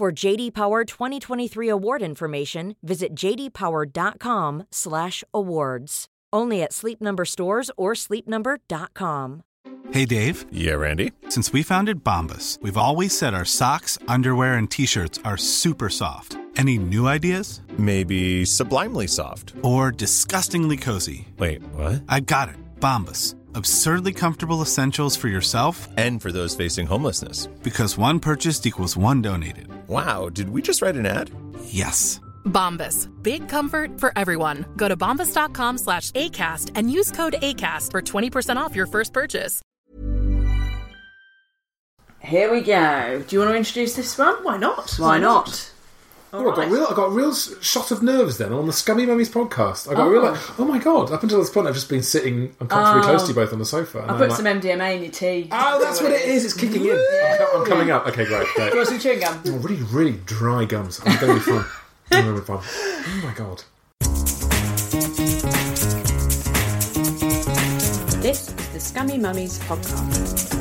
For JD Power 2023 award information, visit jdpower.com/awards. Only at Sleep Number stores or sleepnumber.com. Hey Dave. Yeah, Randy. Since we founded Bombas, we've always said our socks, underwear, and t-shirts are super soft. Any new ideas? Maybe sublimely soft. Or disgustingly cozy. Wait, what? I got it. Bombas. Absurdly comfortable essentials for yourself And for those facing homelessness. because one purchased equals one donated. Wow, did we just write an ad? Yes. Bombas. Big comfort for everyone. Go to bombas.com slash ACAST and use code ACAST for 20% off your first purchase. Here we go. Do you want to introduce this one? Why not? Why not? Oh, I got real. I got a real shot of nerves then on the Scummy Mummies podcast. I got a real like, oh. oh my god! Up until this point, I've just been sitting uncomfortably close to you oh. both on the sofa. and I put like, some MDMA in your tea. Oh, that's what it is. It's kicking in. I'm, co- I'm coming up. Okay, great. great. Do you some chewing gum? Oh, really, really dry gums. I'm going to be fun. I'm going to be fun. Oh my god. This is the Scummy Mummies podcast.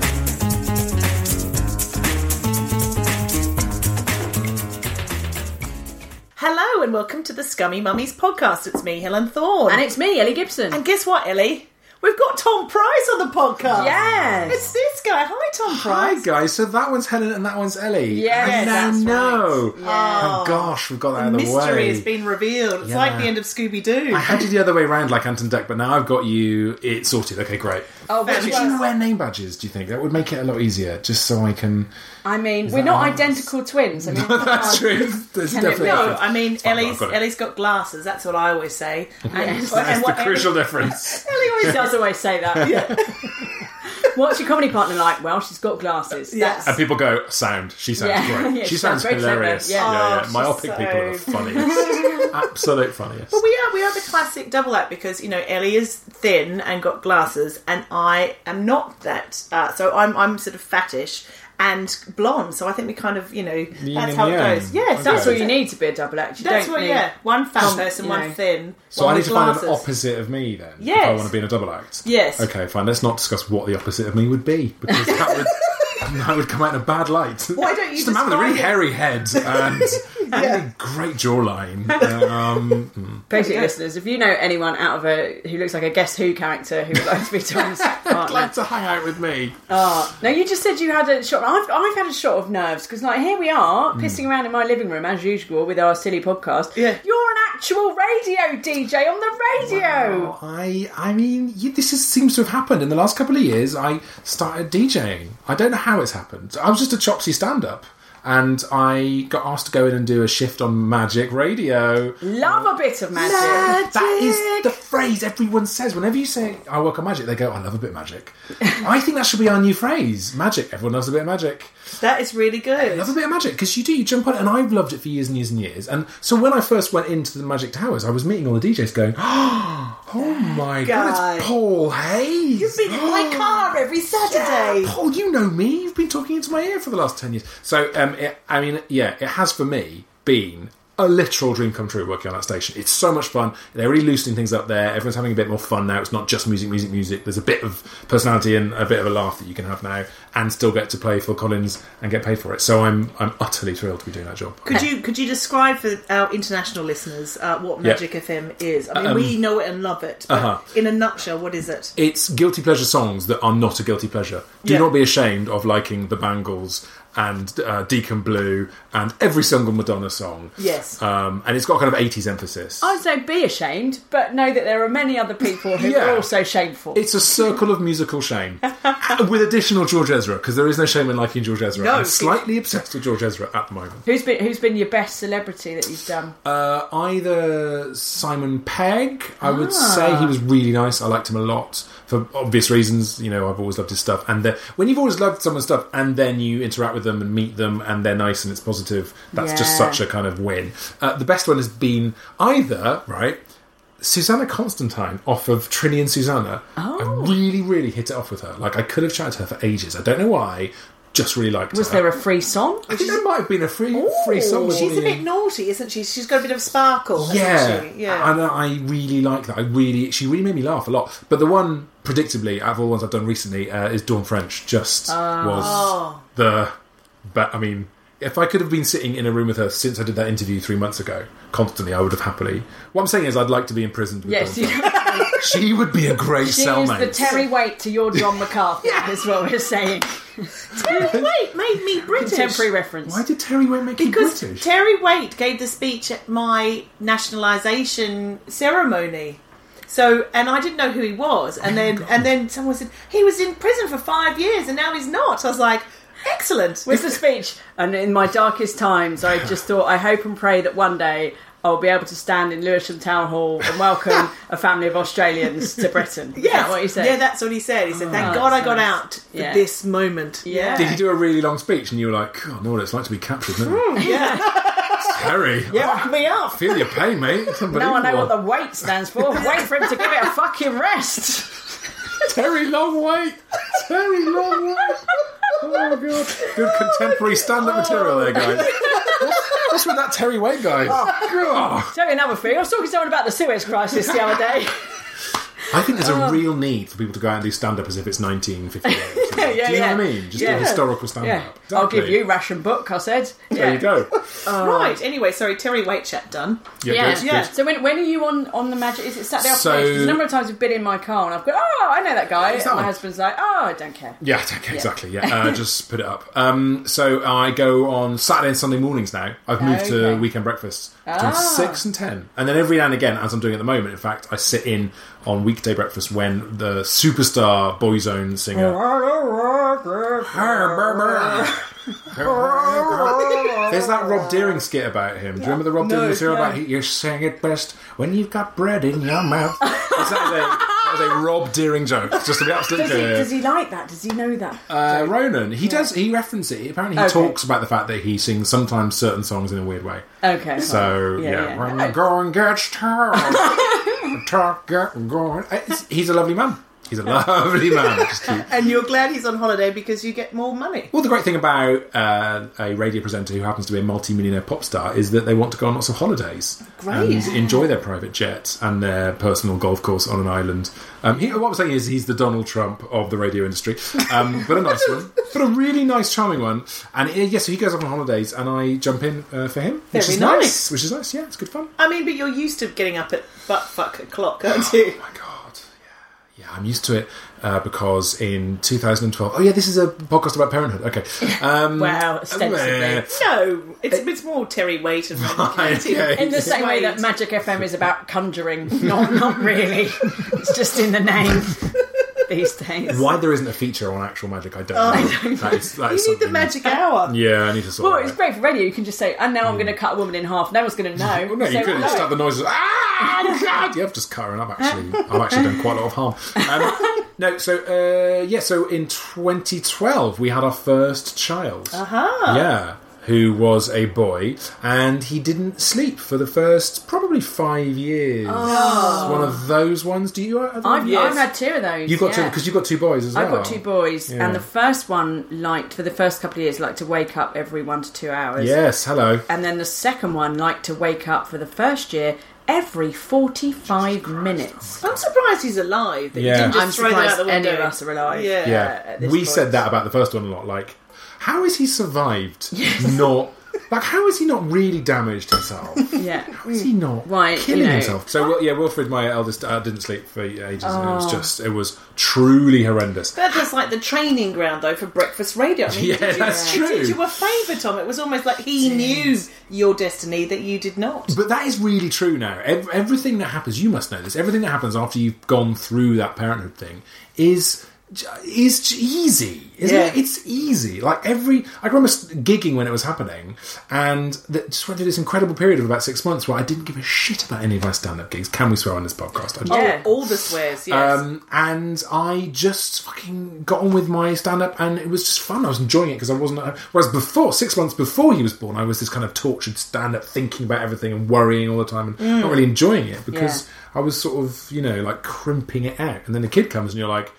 Hello and welcome to the Scummy Mummies podcast. It's me, Helen Thorne. And it's me, Ellie Gibson. And guess what, Ellie? We've got Tom Price on the podcast. Yes. It's this guy. Hi, Tom Price. Hi guys, so that one's Helen and that one's Ellie. Yes, I now that's know. Yeah. Oh gosh, we've got that out of the Mystery way. has been revealed. It's Yeah. like the end of Scooby Doo. I had you the other way around like Ant and Dec, but now I've got you it sorted. Okay, great. Oh, which Should one? you wear name badges, do you think? That would make it a lot easier, just so I can I mean, we're that not ours? identical twins. I mean, That's true. There's Can it definitely No. I mean fine, Ellie's I've got it. Ellie's got glasses. That's what I always say. And, Yes. and That's the what- crucial difference. Ellie always does always say that. What's your comedy partner like? Well, she's got glasses. Yes. And people go, sound. She sounds Yeah. great. Yeah, she she sounds sounds very clever. hilarious. Yeah. yeah, Oh, Myopic she's people are the so- funniest. Absolute funniest. But we are we are the classic double act because you know Ellie is thin and got glasses, and I am not that. Uh, so I'm I'm sort of fattish and blonde. So I think we kind of you know that's how it yang. goes. Yes, That's Okay. what you need to be a double act. You That's don't what. need... Yeah, one fat Um, person, you one know. thin. So one I need with to find an opposite of me then. If I want to be in a double act. Yes. Okay, fine. Let's not discuss what the opposite of me would be because that would that would come out in a bad light. Why don't you Just a man with a really it? hairy head and a great jawline. Um, Basically, listeners, if you know anyone out of a who looks like a Guess Who character who would like to be Tom's partner, glad to hang out with me. Oh, no, you just said you had a shot. I've, I've had a shot of nerves because, like, here we are pissing around in my living room as usual with our silly podcast. Yeah. You're an actual radio DJ on the radio. I I mean, yeah, this is, seems to have happened in the last couple of years. I started DJing. I don't know how it's happened. I was just a Chopsy stand-up. And I got asked to go in and do a shift on Magic Radio. Love a bit of magic. That is the phrase everyone says. Whenever you say, I work on magic, they go, I love a bit of magic. I think that should be our new phrase. Magic. Everyone loves a bit of magic. That is really good. Love a bit of magic because you do. You jump on it, and I've loved it for years and years and years. And so when I first went into the Magic Towers, I was meeting all the DJs, going, "Oh my god, guy. it's Paul Hayes! You've been in my car every Saturday. Paul, you know me. You've been talking into my ear for the last ten years. So, um, it, I mean, yeah, it has for me been a literal dream come true working on that station. It's so much fun. They're really loosening things up there. Everyone's having a bit more fun now. It's not just music, music, music. There's a bit of personality and a bit of a laugh that you can have now, and still get to play Phil Collins and get paid for it. So I'm I'm utterly thrilled to be doing that job. Could you could you describe for our international listeners uh, what Magic Magic FM is? I mean, Um, we know it and love it. But uh-huh. In a nutshell, what is it? It's guilty pleasure songs that are not a guilty pleasure. Do Yeah. not be ashamed of liking the Bangles and uh, Deacon Blue and every single Madonna song. Yes. Um, and it's got kind of 80s emphasis. I'd say be ashamed, but know that there are many other people who Yeah. are also shameful. It's a circle of musical shame Uh, with additional George Ezra because there is no shame in liking George Ezra. No, I'm slightly obsessed with George Ezra at the moment. Who's been Who's been your best celebrity that you've done? Uh, either Simon Pegg, I would Ah. say he was really nice. I liked him a lot for obvious reasons. You know, I've always loved his stuff. And the, when you've always loved someone's stuff and then you interact with them and meet them, and they're nice and it's positive. That's just such a kind of win. Uh, the best one has been either right. Susannah Constantine off of Trinny and Susannah. I Oh. really, really hit it off with her. Like I could have chatted to her for ages. I don't know why. Just really liked her. Was her. there a free song? I think there might have been a free free song. with She's a bit naughty, isn't she? She's got a bit of sparkle. Yeah, she? yeah. and I really like that. I really, she really made me laugh a lot. But the one, predictably, out of all the ones I've done recently, uh, is Dawn French. Just was the, but I mean, if I could have been sitting in a room with her since I did that interview three months ago, constantly, I would have happily. What I'm saying is, I'd like to be imprisoned with Yes. She would be a great she is cellmate. the Terry Waite to your John McCarthy. Is what we're saying. Terry Waite made me British. Contemporary reference. Why did Terry Waite make you Because British? Terry Waite gave the speech at my nationalisation ceremony. So, and I didn't know who he was, and oh then and then someone said he was in prison for five years, and now he's not. So I was like, excellent. was the speech. And in my darkest times, I just thought, I hope and pray that one day I'll be able to stand in Lewisham Town Hall and welcome a family of Australians to Britain. Is that what you said? Yeah, that's what he said. He said, "Thank Oh, God I that's got nice. out for Yeah. this moment." Yeah. Did he do a really long speech and you were like, God, I know what it's like to be captured, don't you? Hmm, yeah. Terry, Lock me up. feel your pain, mate. Now I know what the unbelievable. wait stands for. Wait for him to give it a fucking rest. Terry Longway. Terry Longway. Oh god, good contemporary stand-up material there, guys. What's, what's with that Terry Waite guy? Oh, god. Tell you another thing. I was talking to someone about the Suez Crisis the other day. I think there's a real need for people to go out and do stand-up as if it's 1958. or. Yeah, do you know what I mean? Just Yeah. a historical stand-up. Yeah, I'll give you ration book. I said. There Yeah. you go. Right. Anyway, sorry, Terry Waite chat done. Yeah, Yeah. good, Yeah. good. So when, when are you on, on the magic? Is it Saturday So- afternoon? Because a number of times we've been in my car and I've gone, oh, I know that guy. That and my on? husband's like, oh, I don't care. Yeah, okay, exactly. Yeah, uh, just put it up. Um, so I go on Saturday and Sunday mornings now. I've moved to weekend breakfast between Ah. six and ten, and then every now and again, as I'm doing at the moment, in fact, I sit in on weekday breakfast when the superstar Boyzone singer. There's that Rob Deering skit about him. Do you remember the Rob Deering material about he, you sing it best when you've got bread in your mouth? Is that was a Rob Deering joke. Just to be absolutely Does he, clear. does he like that? Does he know that? Uh, Ronan, he does. He references it. Apparently, he Okay. talks about the fact that he sings sometimes certain songs in a weird way. okay. So Yeah, yeah, yeah. when the going gets tough, the talk get going. It's- He's a lovely man. He's a lovely man. And you're glad he's on holiday because you get more money. Well, the great thing about uh, a radio presenter who happens to be a multi-millionaire pop star is that they want to go on lots of holidays Great. and enjoy their private jets and their personal golf course on an island. Um, he, what I'm saying is he's the Donald Trump of the radio industry, um, but a nice one, but a really nice, charming one. And yes, so he goes off on holidays, and I jump in uh, for him, which Very is nice. Which is nice. Yeah, it's good fun. I mean, but you're used to getting up at butt fuck o'clock, aren't you? Oh my god, yeah, yeah, I'm used to it uh, because in 2012. Oh yeah, this is a podcast about parenthood. Okay, um, Wow, ostensibly. uh, No, it's it's more Terry Waite and Ronan yeah. In the same way that Magic FM is about conjuring, not not really. it's just in the name these days. Why there isn't a feature on actual magic, I don't know. That is, that You is need the something- magic hour. Yeah, I need to sort Well, that it's out. great for radio. You can just say, "And now I'm going to cut a woman in half." No one's going to know. Well, no, you So, could no. just have the noises. Ah, oh God! You have just cut her, and I've actually, I've actually done quite a lot of harm. Um, no, so uh, yeah, so in 2012 we had our first child. Uh-huh. Yeah, who was a boy, and he didn't sleep for the first probably five years. It's one of those ones. Do you? Have Oh. I've, Yes. I've had two of those. You've got two because you've got two boys as well. I've got two boys, Yeah. and the first one liked for the first couple of years liked to wake up every one to two hours. Yes, hello. And then the second one liked to wake up for the first year every forty-five minutes. I'm surprised he's alive. That Yeah. you didn't just I'm throw that surprised out the any of us are alive. Yeah. Yeah, we point. said that about the first one a lot. Like, how has he survived? Not like how has he not really damaged himself? Yeah. How is he not Right, killing you know. himself? So well, yeah, Wilfred, my eldest, uh, didn't sleep for ages. and it Oh. was just, it was truly horrendous. That was like the training ground, though, for breakfast radio. I mean, Yeah, did you, that's he true. did you a favour, Tom. It was almost like he knew your destiny that you did not. But that is really true now. Ev- everything that happens, you must know this. Everything that happens after you've gone through that parenthood thing is j- is easy, isn't Yeah. it? It's easy. Like every, I remember gigging when it was happening, and that just went through this incredible period of about six months where I didn't give a shit about any of my stand-up gigs. Can we swear on this podcast? I just- Yeah. All the swears, yes. um, and I just fucking got on with my stand up, and it was just fun. I was enjoying it because I wasn't. Whereas before, six months before he was born, I was this kind of tortured stand up, thinking about everything and worrying all the time, and Mm. not really enjoying it because Yeah. I was sort of, you know, like crimping it out. And then the kid comes, and you're like,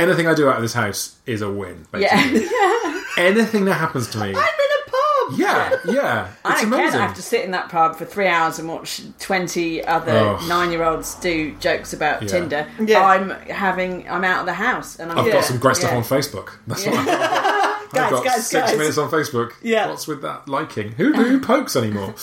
anything I do out of this house is a win. Basically. Yeah. Anything that happens to me. I'm in a pub. Yeah, yeah. I It's don't care. amazing. I have to sit in that pub for three hours and watch twenty other Oh. nine-year-olds do jokes about Yeah. Tinder. Yeah. I'm having. I'm out of the house, and I'm. I've Yeah. got some great stuff Yeah. on Facebook. That's Yeah. what I've got. I've got guys, six guys. minutes on Facebook. Yeah. What's with that liking? Who who pokes anymore?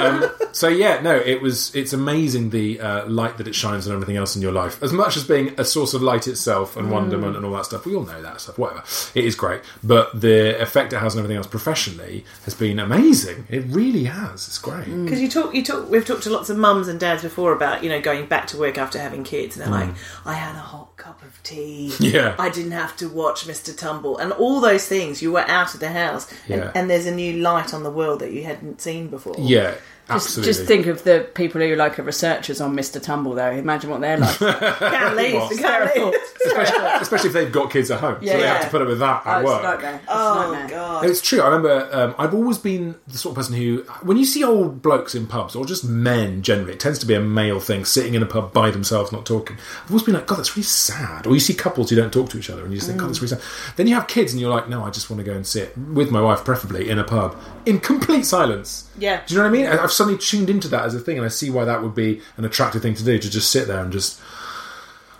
um, so yeah, no, it was. It's amazing the uh, light that it shines on everything else in your life. As much as being a source of light itself and wonderment and all that stuff, we all know that stuff. Whatever, it is great. But the effect it has on everything else professionally has been amazing. It really has. It's great. Because you talk, you talk. We've talked to lots of mums and dads before about you know going back to work after having kids, and they're like, "I had a hot cup of tea. Mm. Yeah. I didn't have to watch Mr. Tumble, and all those things. You were out of the house, and, Yeah. and there's a new light on the world that you hadn't seen before. Yeah, Just, absolutely. just think of the people who like are researchers on Mr. Tumble, though. Imagine what they're like. can't leave. Well, can't leave. especially, especially if they've got kids at home, so Yeah, they have yeah. to put up with that Oh, at it's a work. nightmare. It's a Oh nightmare. god. It's true. I remember um, I've always been the sort of person who, when you see old blokes in pubs, or just men generally, it tends to be a male thing, sitting in a pub by themselves, not talking. I've always been like, God, that's really sad. Or you see couples who don't talk to each other, and you just think, God, that's really sad. Then you have kids, and you're like, No, I just want to go and sit with my wife, preferably in a pub, in complete silence. Yeah. Do you know what I mean? I- I've suddenly tuned into that as a thing, and I see why that would be an attractive thing to do, to just sit there and just,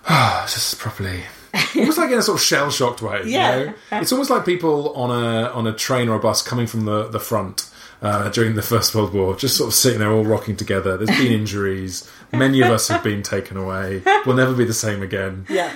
just properly. almost like in a sort of shell shocked way. Yeah. You know? It's almost like people on a on a train or a bus coming from the the front. Uh, during the First World War, just sort of sitting there all rocking together. There's been injuries. Many of us have been taken away. We'll never be the same again. Yeah.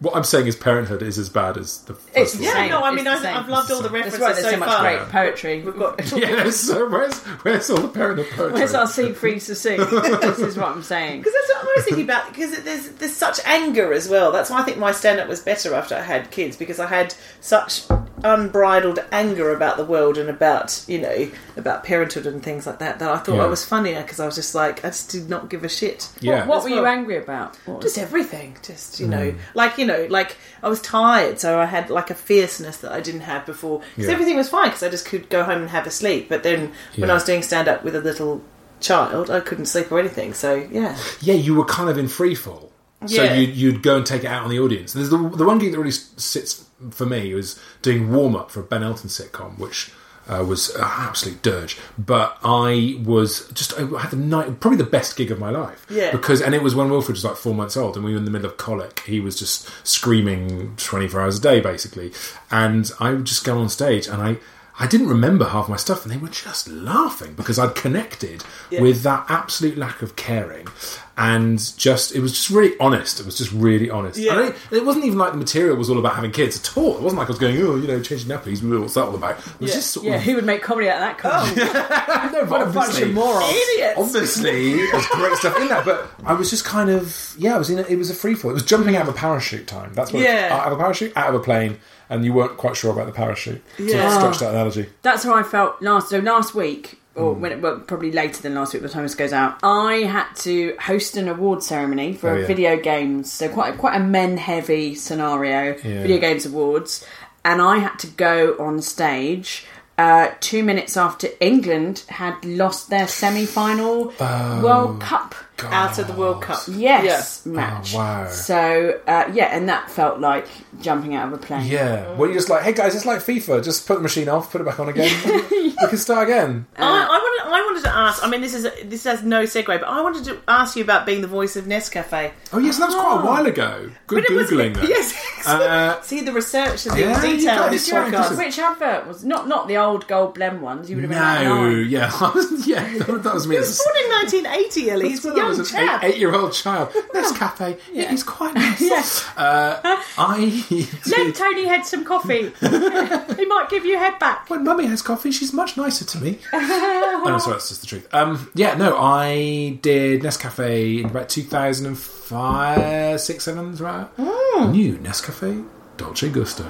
What I'm saying is, parenthood is as bad as the First It's World Yeah, Same. no, I mean, I've. I've loved all the references why there's so, so much far. great poetry. We've got Yeah, so where's where's all the parenthood poetry? Where's our Siegfried Sassoon? this is what I'm saying. Because that's what I was thinking about. Because there's there's such anger as well. That's why I think my stand up was better after I had kids because I had such unbridled anger about the world and about you know about parenthood and things like that that I thought Yeah. I was funnier because I was just like I just did not give a shit. Yeah. What As were you angry about? What Just everything, just you mm. know, like you know, like I was tired, so I had like a fierceness that I didn't have before. Because Yeah. everything was fine, because I just could go home and have a sleep. But then when I was doing stand up with a little child, I couldn't sleep or anything. So yeah, yeah, you were kind of in free fall. So you'd, you'd go and take it out on the audience. There's the, the one gig that really sits for me it was doing warm up for a Ben Elton sitcom, which uh, was an absolute dirge. But I was just I had the night probably the best gig of my life. Yeah. because and it was when Wilfred was like four months old and we were in the middle of colic. He was just screaming 24 hours a day basically, and I would just go on stage and I. I didn't remember half my stuff, and they were just laughing because I'd connected Yeah. with that absolute lack of caring, and just it was just really honest. It was just really honest. Yeah. And it, it wasn't even like the material was all about having kids at all. It wasn't like I was going, oh, you know, changing nappies. What's that all about? It was Yeah. just sort Yeah, of who would make comedy out of that? Comedy? Oh. no, but What a bunch of morons. idiots. Obviously, there's great stuff in that, but I was just kind of yeah. I was in. A, it was a free fall. It was jumping out of a parachute time. That's what. Yeah. out of a parachute, out of a plane, and you weren't quite sure about the parachute. Yeah. To stretch that analogy. That's how I felt last. So last week, or Hmm. when it, well, probably later than last week by the time this goes out, I had to host an award ceremony for Oh, yeah. video games. So quite quite a men heavy scenario, Yeah. video games awards, and I had to go on stage. Uh, two minutes after England had lost their semi-final Oh, World Cup out of the World Cup. yes match. Oh, wow. So uh, yeah, and that felt like jumping out of a plane. Yeah. Well, you're just like, hey guys, it's like FIFA. Just put the machine off, put it back on again. we can start again. I, I wanted, I wanted to ask. I mean, this is this has no segue, but I wanted to ask you about being the voice of Nescafe. Oh yes, that was quite a while ago. Good But it was- googling. that. Yes. Uh, See the research and the yeah, detail of guys this podcast. Which advert was not not the old gold blend ones? You would have been like no, nine. yeah, yeah, that was me. He was born in 1980, Ellie. He's young was an chap. eight, year old child. This cafe, yeah, he's quite nice. Uh, I Let Tony had some coffee. he might give you head back. when Mummy has coffee, she's much nicer to me. Oh, no, sorry, that's just the truth. Um, yeah, no, I did Nescafe in about 2005, 6, 7, right? Hmm. New Nescafe Dolce Gusto.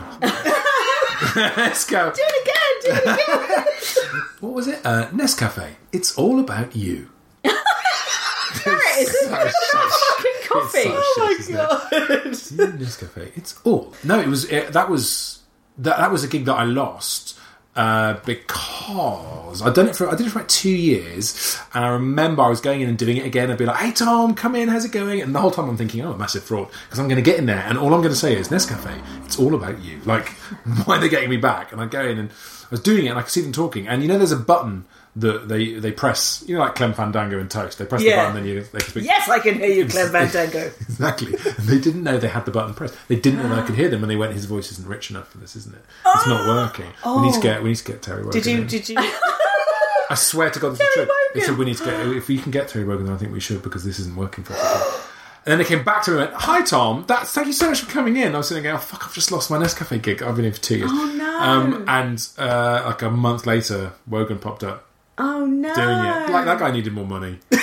Let's go. Do it again. Do it again. What was it? Uh, Nescafe. It's all about you. It's fucking coffee. Oh my god! Nescafe. It's all. No, it was it, that was that that was a gig that I lost uh, because I done it for I did it for like two years, and I remember I was going in and doing it again. I'd be like, "Hey Tom, come in. How's it going?" And the whole time I'm thinking, "Oh, massive fraud," because I'm going to get in there, and all I'm going to say is Nescafe. It's all about you. Like, why are they getting me back? And I go in and I was doing it, and I could see them talking. And you know, there's a button. That they, they press, you know, like Clem Fandango and Toast. They press Yeah. the button, and then you they can speak. Yes, I can hear you, Clem Fandango. Exactly. And they didn't know they had the button pressed. They didn't know I could hear them, and they went, "His voice isn't rich enough for this, isn't it? It's not working. We need to get. We need to get Terry Wogan." Did you? in." Did you? I swear to God, this is Terry true. They said we need to get. If we can get Terry Wogan, then I think we should because this isn't working for us. And then they came back to me and went, "Hi Tom, that's thank you so much for coming in." I was sitting there going, "Oh fuck, I've just lost my Nescafe gig. I've been in for two years." Oh, no. Um, and uh, like a month later, Wogan popped up Oh no! doing it. Like that guy needed more money.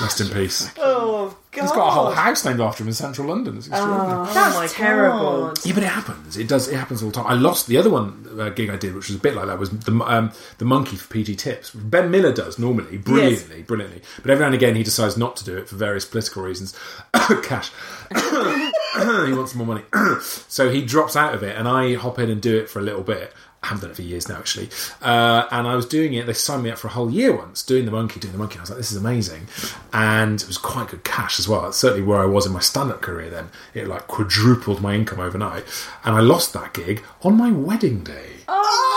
Rest in peace. Oh God! He's got a whole house named after him in central London. It's extraordinary. That's Oh my terrible. God. Yeah, but it happens. It does. It happens all the time. I lost the other one uh, gig I did, which was a bit like that. Was the um, the monkey for PG Tips? Ben Miller does normally brilliantly, brilliantly, but every now and again he decides not to do it for various political reasons. Cash. he wants more money, so he drops out of it, and I hop in and do it for a little bit. I haven't done it for years now, actually. Uh, and I was doing it. They signed me up for a whole year once, doing the monkey, doing the monkey. I was like, this is amazing, and it was quite good cash as well. That's certainly where I was in my stand-up career. Then it like quadrupled my income overnight, and I lost that gig on my wedding day. Oh,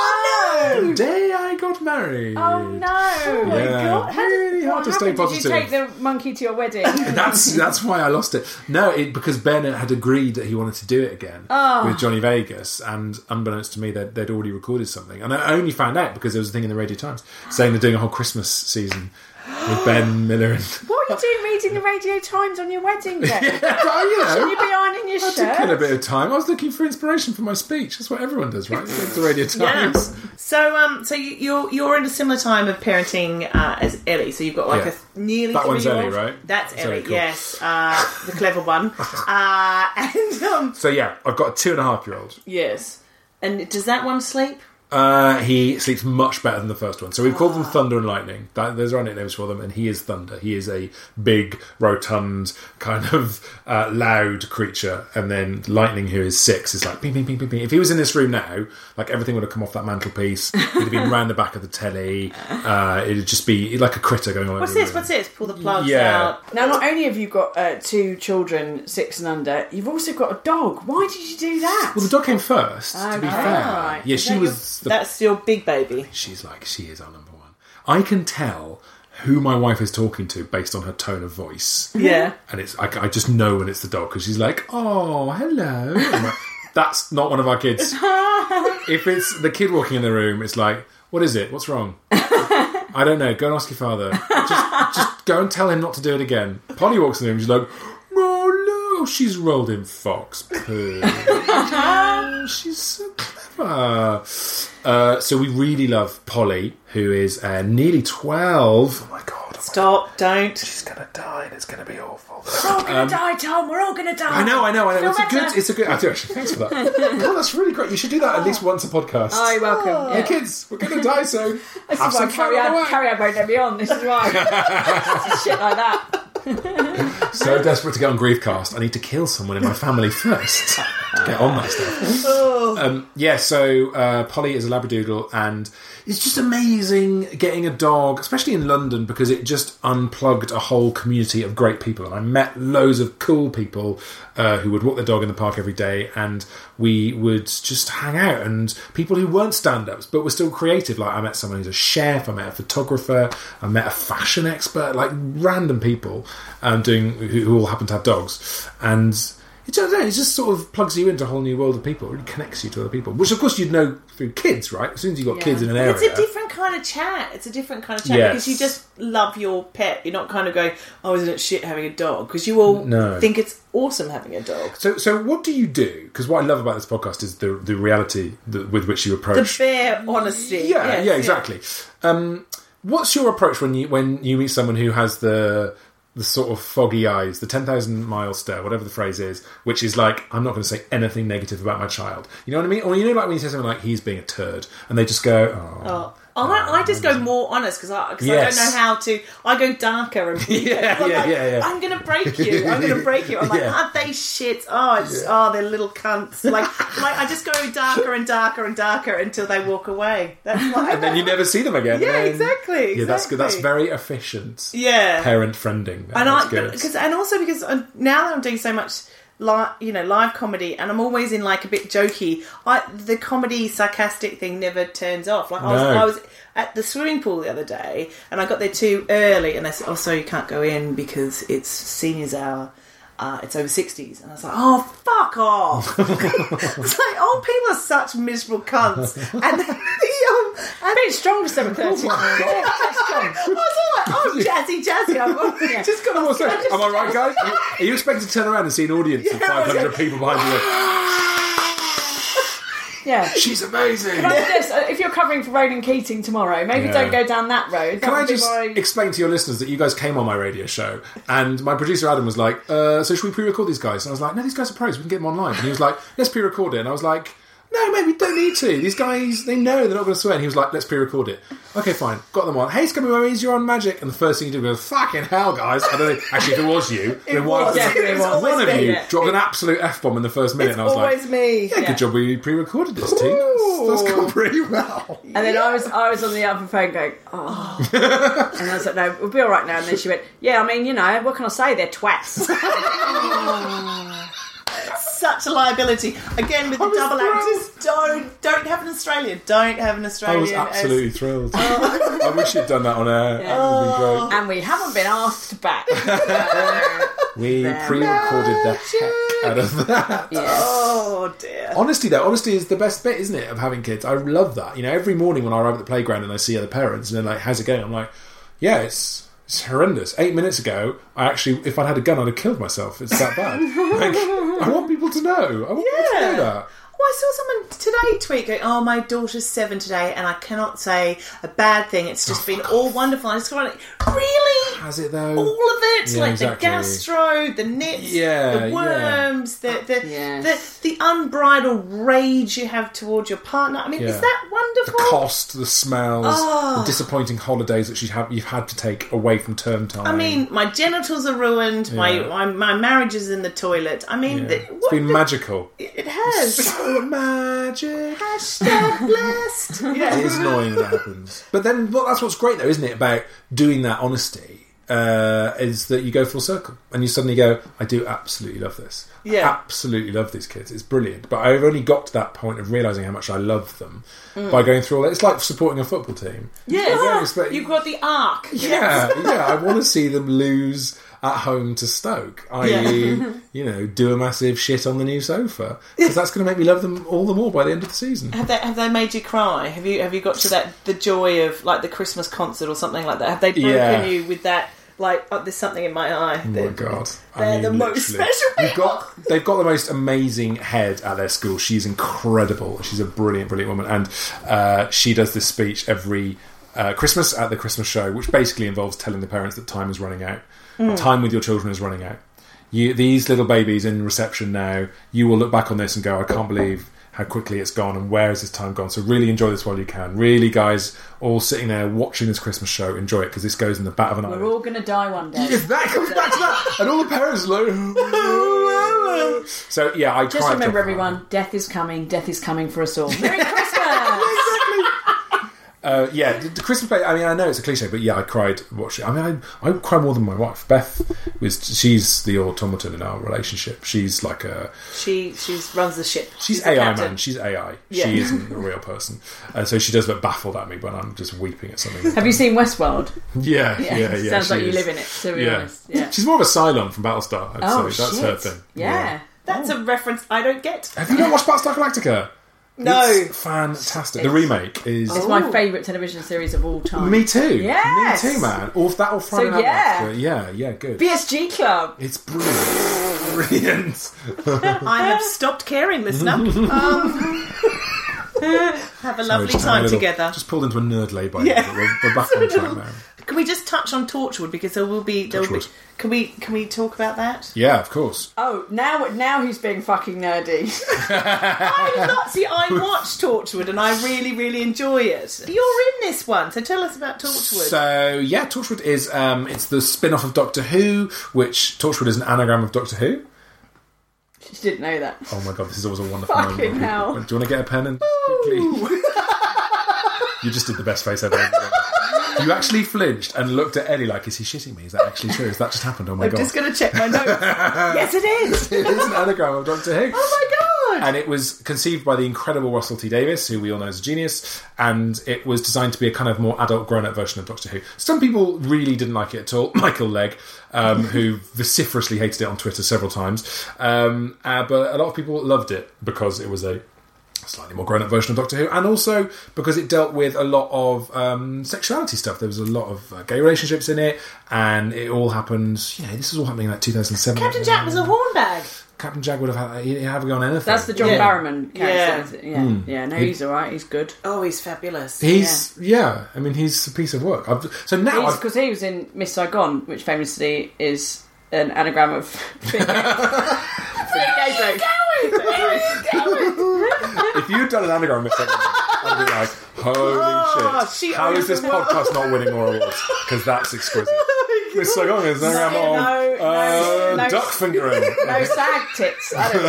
Oh, the day I got married. Oh no! Oh my God. Really hard to stay positive. Did you take the monkey to your wedding? That's that's why I lost it. No, it, because Ben had agreed that he wanted to do it again Oh. with Johnny Vegas, and unbeknownst to me, they'd, they'd already recorded something, and I only found out because there was a thing in the Radio Times saying they're doing a whole Christmas season with Ben Miller and. what are you doing reading the Radio Times on your wedding day? Yeah, you know, Should you be ironing your I did kill a bit of time. I was looking for inspiration for my speech. That's what everyone does, right? The Radio Times. So, um, so you- you're you're in a similar time of parenting uh, as Ellie. So you've got like Yeah. a nearly That one's. Ellie, right? That's That's Ellie. Ellie, cool. Yes, uh, the clever one. uh, and um, So yeah, I've got a two and a half year old. yes, and does that one sleep? Uh, he sleeps much better than the first one. So we've called them Thunder and Lightning. That, those are our nicknames for them, and he is Thunder. He is a big, rotund, kind of uh, loud creature, and then Lightning, who is six, is like ping, ping, ping, ping, ping. If he was in this room now, like everything would have come off that mantelpiece. He'd have been round the back of the telly. Uh, it'd just be like a critter going on. What's this? What's this? Pull the plugs Yeah. out. Now, not only have you got uh, two children, six and under, you've also got a dog. Why did you do that? Well, the dog came first. to be Okay. fair, Right. yeah, Is she that was. Your, the that's your big baby. she's like she is our number one. I can tell who my wife is talking to based on her tone of voice, Yeah. and it's I, I just know when it's the dog because she's like, "Oh, hello." Like, That's not one of our kids. if it's the kid walking in the room, it's like, "What is it? What's wrong?" I don't know. Go and ask your father. Just, just go and tell him not to do it again. Polly walks in the room. She's like, "Oh no, she's rolled in fox poo." She's so. Uh, so we really love Polly, who is uh, nearly twelve. Oh my god! oh my Stop! Don't. She's gonna die, and it's gonna be awful. We're all gonna die, Tom. We're all gonna die. I know, I know, I know. It's a good. It's a good. I do actually. Thanks for that. oh, that's really great. You should do that at least once a podcast. Oh, you're welcome. Hey Yeah. kids, we're gonna die soon. This Have is why some fun Carrie on the Ann, way. Cariad won't let me on. This is why. Shit like that. So desperate to get on Griefcast, I need to kill someone in my family first to get on that stuff. Um, yeah, so uh, Polly is a Labradoodle, and it's just amazing getting a dog, especially in London, because it just unplugged a whole community of great people. And I met loads of cool people uh, who would walk their dog in the park every day, and we would just hang out. And people who weren't stand ups, but were still creative. Like, I met someone who's a chef, I met a photographer, I met a fashion expert, like random people um, doing who, who all happen to have dogs. And it just, it just sort of plugs you into a whole new world of people. It really connects you to other people, which of course you'd know through kids, right? As soon as you've got Yeah. kids in an area, It's a different kind of chat. It's a different kind of chat Yes. because you just love your pet. You're not kind of going, "Oh, isn't it shit having a dog?" Because you all No. think it's awesome having a dog. So, so what do you do? Because what I love about this podcast is the the reality that, with which you approach The bare honesty. yeah, Yes, yeah, exactly. Um, what's your approach when you when you meet someone who has the the sort of foggy eyes, the ten thousand mile stare, whatever the phrase is, which is like I'm not going to say anything negative about my child. You know what I mean? Or you know, like when you say something like he's being a turd, and they just go, oh, Oh. I, I just go more honest because I, 'cause Yes. I don't know how to. I go darker and Yeah, I'm yeah, like, yeah, yeah. I'm gonna break you. I'm gonna break you. I'm like, Yeah. aren't they shit? Oh, it's, oh, they're little cunts. Like, like I just go darker and darker and darker until they walk away. That's like, and then you never see them again. Yeah, And- exactly, Yeah, that's good. That's very efficient. yeah. Parent friending. and I because and also because uh, now that I'm doing so much live, you know, live comedy, and I'm always in like a bit jokey. I the comedy sarcastic thing never turns off. Like I was, No. I was at the swimming pool the other day, and I got there too early, and they said, "Oh, sorry, you can't go in because it's seniors hour." Uh, it's over 60s. And I was like, oh, fuck off. it's like, old people are such miserable cunts. And then the, and bit strong for seven thirty. I was all like, oh, jazzy, jazzy. I'm just got What's that? Am I right, guys? Are you expected to turn around and see an audience of Yeah, I was 500 like- people behind you? Yeah. She's amazing. Can I suggest, uh, if you're covering for Ronan Keating tomorrow, maybe Yeah. don't go down that road. That Can I just my- explain to your listeners that you guys came on my radio show, and my producer Adam was like, uh, "So should we pre-record these guys?" And I was like, "No, these guys are pros. We can get them online." And he was like, "Let's pre-record it." And I was like, "No, mate, we don't need to. These guys, they know they're not going to swear." And he was like, "Let's pre-record it." Okay, fine. Got them on. Hey, Scummy Mummies, you're on Magic. And the first thing you did was, "Fucking hell, guys!" I don't know. Actually, if it was you, then why was. Yeah, it was one of you Yeah. dropped an absolute f bomb in the first minute, It's and I was like always like, me. "Yeah, good job. We pre-recorded this, team. That's, that's gone pretty well." And then I was I was on the other phone going, oh. and I was like, no, we'll be all right now. And then she went, yeah, I mean, you know, what can I say? They're twats. Such a liability. Again with the double thrilled. actors. Don't don't have an Australian. Don't have an Australian. I Australian. was as- absolutely thrilled. Oh. I wish you'd done that on air. It would have been oh. great. and we haven't been asked back. We pre-recorded the heck out of that. Yes. Oh dear. Honesty, though, honesty is the best bit, isn't it, of having kids? I love that. You know, every morning when I arrive at the playground and I see other parents and they're like, "How's it going?" I'm like, "Yeah, it's." It's horrendous. Eight minutes ago, I actually, if I'd had a gun, I'd have killed myself. It's that bad. like, I want people to know. I want people to know that. Well, I saw someone today tweet going, "Oh, my daughter's seven today, and I cannot say a bad thing. It's just oh, been all wonderful." I just got like, really, Has it though? all of it, Yeah, like exactly. the gastro, the nits, Yeah, the yeah. worms, the the, oh, Yes. the the unbridled rage you have towards your partner. I mean, Yeah. is that wonderful? the cost, the smells, Oh. the ah. disappointing holidays that you have you've had to take away from term time. I mean, my genitals are ruined. My, Yeah. my my marriage is in the toilet. I mean, Yeah. the, it's what been the- magical. It has. So magic. Hashtag blessed. Yeah. is annoying when that happens. But then, well, that's what's great, though, isn't it? About doing that honesty uh, is that you go full circle and you suddenly go, "I do absolutely love this. Yeah. absolutely love these kids. It's brilliant." But I've only got to that point of realizing how much I love them by going through all that. It's like supporting a football team. Yeah, Yeah, you've got the arc. Yeah, yeah. I want to see them lose at home to Stoke, i.e., you know, do a massive shit on the new sofa because that's going to make me love them all the more by the end of the season. Have they have they made you cry? Have you have you got to that the joy of like the Christmas concert or something like that? Have they broken Yeah. you with that? Like, oh, there's something in my eye. Oh my god! They're the most special They've people. got they've got the most amazing head at their school. She's incredible. She's a brilliant, brilliant woman, and uh, she does this speech every uh, Christmas at the Christmas show, which basically involves telling the parents that time is running out. Hmm. Time with your children is running out. You, these little babies in reception now, you will look back on this and go, "I can't believe." How quickly it's gone, and where has this time gone? So really enjoy this while you can. Really, guys, all sitting there watching this Christmas show, enjoy it because this goes in the bat of an eye. We're all going to die one day. If that comes back to that, and all the parents are like, so yeah, I Just remember, everyone, death is coming. Death is coming for us all. Merry Christmas! Uh, yeah, the, the Christmas play. I mean, I know it's a cliche, but yeah, I cried watching. I mean, I, I cry more than my wife. Beth was she's the automaton in our relationship. She's like a She she runs the ship. she's the AI man. She's AI. Yeah. She isn't a real person, and so she does look baffled at me when I'm just weeping at something. Have you seen Westworld? Yeah, yeah, yeah. Sounds she like you live in it, to be Yeah. honest. Yeah. she's more of a Cylon from Battlestar. I'd Oh, say. That's shit. her thing. Yeah. That's a reference I don't get. Have you not watched Battlestar Galactica? No. It's fantastic. The remake is. It's my favourite television series of all time. Me too. Yes. Me too, man. Or that or Friday So, Night yeah. Lights. Yeah, yeah, good. BSG Club. It's brilliant. brilliant. I have stopped caring, listener. um, Have a lovely Just had a time little- together. Just pulled into a nerd lay by Yeah. yeah. we're, we're back on track now. Can we just touch on Torchwood because there will be. There will be Torchwood. can we can we talk about that? Yeah, of course. Oh, now now he's being fucking nerdy. I'm not. See, I watched Torchwood and I really really enjoy it. You're in this one, so tell us about Torchwood. So yeah, Torchwood is um, it's the spin-off of Doctor Who, which Torchwood is an anagram of Doctor Who. She didn't know that. Oh my god, this is always a wonderful Fucking moment. hell. Do you want to get a pen and quickly? you just did the best face ever. You actually flinched and looked at Eddie like, "Is he shitting me? Is that actually true? Has that just happened? Oh my I'm god!" just going to check my notes. yes, it is. it is an anagram of Doctor Who. Oh my god! and it was conceived by the incredible Russell T Davies, who we all know is a genius, and it was designed to be a kind of more adult, grown-up version of Doctor Who. Some people really didn't like it at all. Michael Legge, um, who vociferously hated it on Twitter several times, um, uh, but a lot of people loved it because it was a slightly more grown-up version of Doctor Who, and also because it dealt with a lot of um, sexuality stuff. There was a lot of uh, gay relationships in it, and it all happened. You know, this was all happening in like 2007. Captain Jack was a hornbag. Captain Jack would have had, he'd have gone anything. That's the John Yeah. Barrowman character. Yeah. is it? Yeah, yeah. No, he's all right. He's good. Oh, he's fabulous. He's yeah. I mean, he's a piece of work. I've, so now, Because he was in Miss Saigon, which famously is an anagram of. If you'd done an anagram mistake, I'd be like, "Holy Oh, shit! How owns this world." podcast not winning more awards? Because that's exquisite." It's oh, it's an anagram No, of uh, no, no. duck fingering. no sag tits. I don't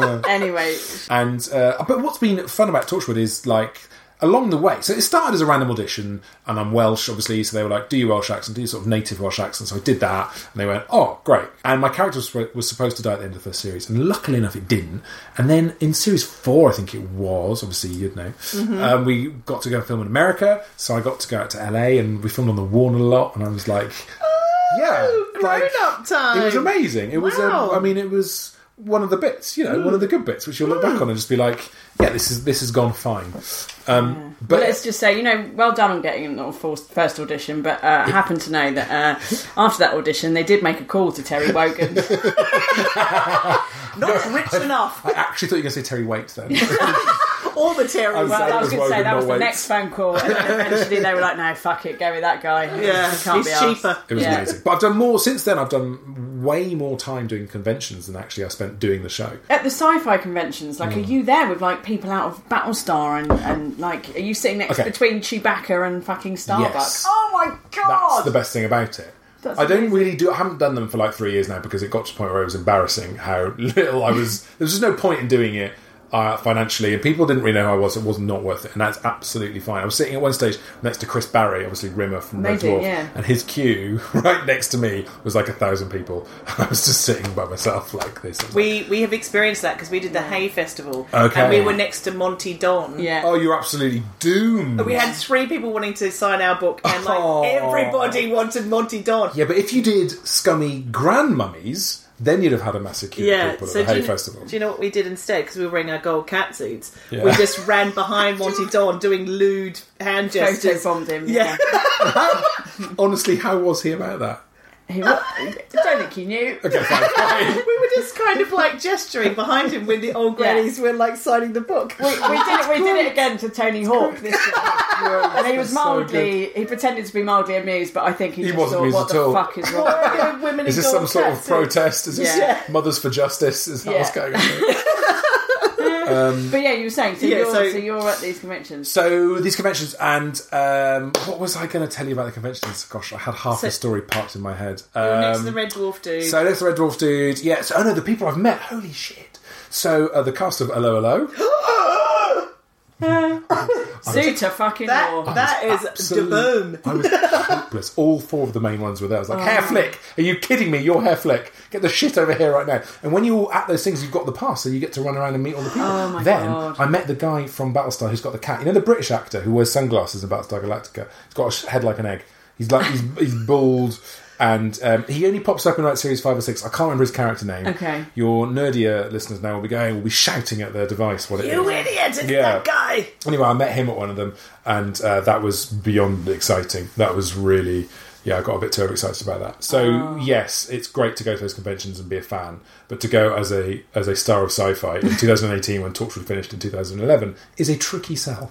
know. anyway, And uh, but what's been fun about Torchwood is like along the way. So it started as a random audition, and I'm Welsh, obviously. So they were like, "Do you Welsh accent? Do you sort of native Welsh accent?" So I did that, and they went, "Oh, great!" And my character was, was supposed to die at the end of the first series, and luckily enough, it didn't. And then in series four, I think it was. Obviously, you'd know. Um, we got to go and film in America, so I got to go out to LA, and we filmed on the Warner lot, and I was like. Yeah, like, grown-up time. It was amazing. It was. Um, I mean, it was one of the bits. You know, one of the good bits, which you'll look back on and just be like, "Yeah, this is this has gone fine." Um, but But let's just say, you know, well done on getting the first first audition. But uh, I happen to know that uh, after that audition, they did make a call to Terry Wogan. Not rich enough. I actually thought you were going to say Terry Waite then. All the Terry. I was Well, I was was going to say that was the Waits. next phone call, and then eventually they were like, "No, fuck it, go with that guy." Yeah, He can't he's be arsed. cheaper. It was Yeah. amazing. But I've done more since then. I've done way more time doing conventions than actually I spent doing the show. At the sci-fi conventions, like, are mm. you there with like people out of Battlestar and and like, are you sitting next Okay. between Chewbacca and fucking Starbucks? Yes. Oh my god! That's the best thing about it. That's I don't amazing. really do. I haven't done them for like three years now because it got to the point where it was embarrassing how little I was. There was just no point in doing it uh, financially, and people didn't really know who I was. It was not worth it, and that's absolutely fine. I was sitting at one stage next to Chris Barrie, obviously Rimmer from Red Dwarf, yeah. and his queue right next to me was like a thousand people. I was just sitting by myself like this. I was like, We we have experienced that because we did the Hay Festival, Okay. and we were next to Monty Don. Yeah. oh, you're absolutely doomed. We had three people wanting to sign our book, and like Oh. everybody wanted Monty Don. Yeah, but if you did scummy grandmummies, then you'd have had a massive queue of Yeah, people at so the Hay you, Festival. do you know what we did instead? Because we were wearing our gold cat suits. Yeah. We just ran behind Monty Don doing lewd hand Photo gestures. bombed him. Yeah. Honestly, how was he about that? He, wa- I don't think he knew. Okay, fine. fine. we were just kind of like gesturing behind him when the old Yeah. grannies were like signing the book. We, we did it. We did it again to Tony Hawk this year, and he was So mildly. he pretended to be mildly amused, but I think he, He just wasn't thought, amused "What at the all." fuck is wrong?" with Women Is in this some sort of protest? Is this Yeah. Mothers for Justice? Is that Yeah. what's going on? But yeah, you were saying so. Yeah, you're, so- so, you're at these conventions. so these conventions, and um, what was I going to tell you about the conventions? Gosh, I had half So- the story parked in my head. Next to Um, the Red Dwarf dude. so next to the Red Dwarf dude, yeah. So, oh no, the people I've met. Holy shit! So uh, the cast of Hello Hello. Suitor fucking that law. that is Absolute- boom. I was hopeless. All four of the main ones were there. I was like, oh. hair flick. Are you kidding me? Your hair flick. Get the shit over here right now. And when you're at those things, you've got the pass, so you get to run around and meet all the people. Oh my then God. I met the guy from Battlestar who's got the cat. You know the British actor who wears sunglasses in Battlestar Galactica. He's got a sh- head like an egg. He's like he's, he's bald, and um, he only pops up in like series five or six. I can't remember his character name. Okay. Your nerdier listeners now will be going, will be shouting at their device what it is. You idiot! It's Yeah. that guy. Anyway, I met him at one of them, and uh, that was beyond exciting. That was really, yeah, I got a bit too excited about that. So yes, it's great to go to those conventions and be a fan, but to go as a as a star of sci-fi in 2018 when Torchwood finished in 2011 is a tricky sell.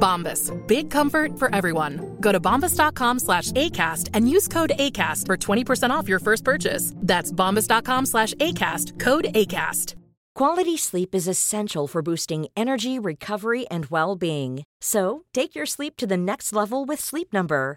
Bombas. Big comfort for everyone. Go to bombas.com slash ACAST and use code ACAST for 20% off your first purchase. That's bombas.com slash ACAST. Code ACAST. Quality sleep is essential for boosting energy, recovery, and well being. So, take your sleep to the next level with Sleep Number.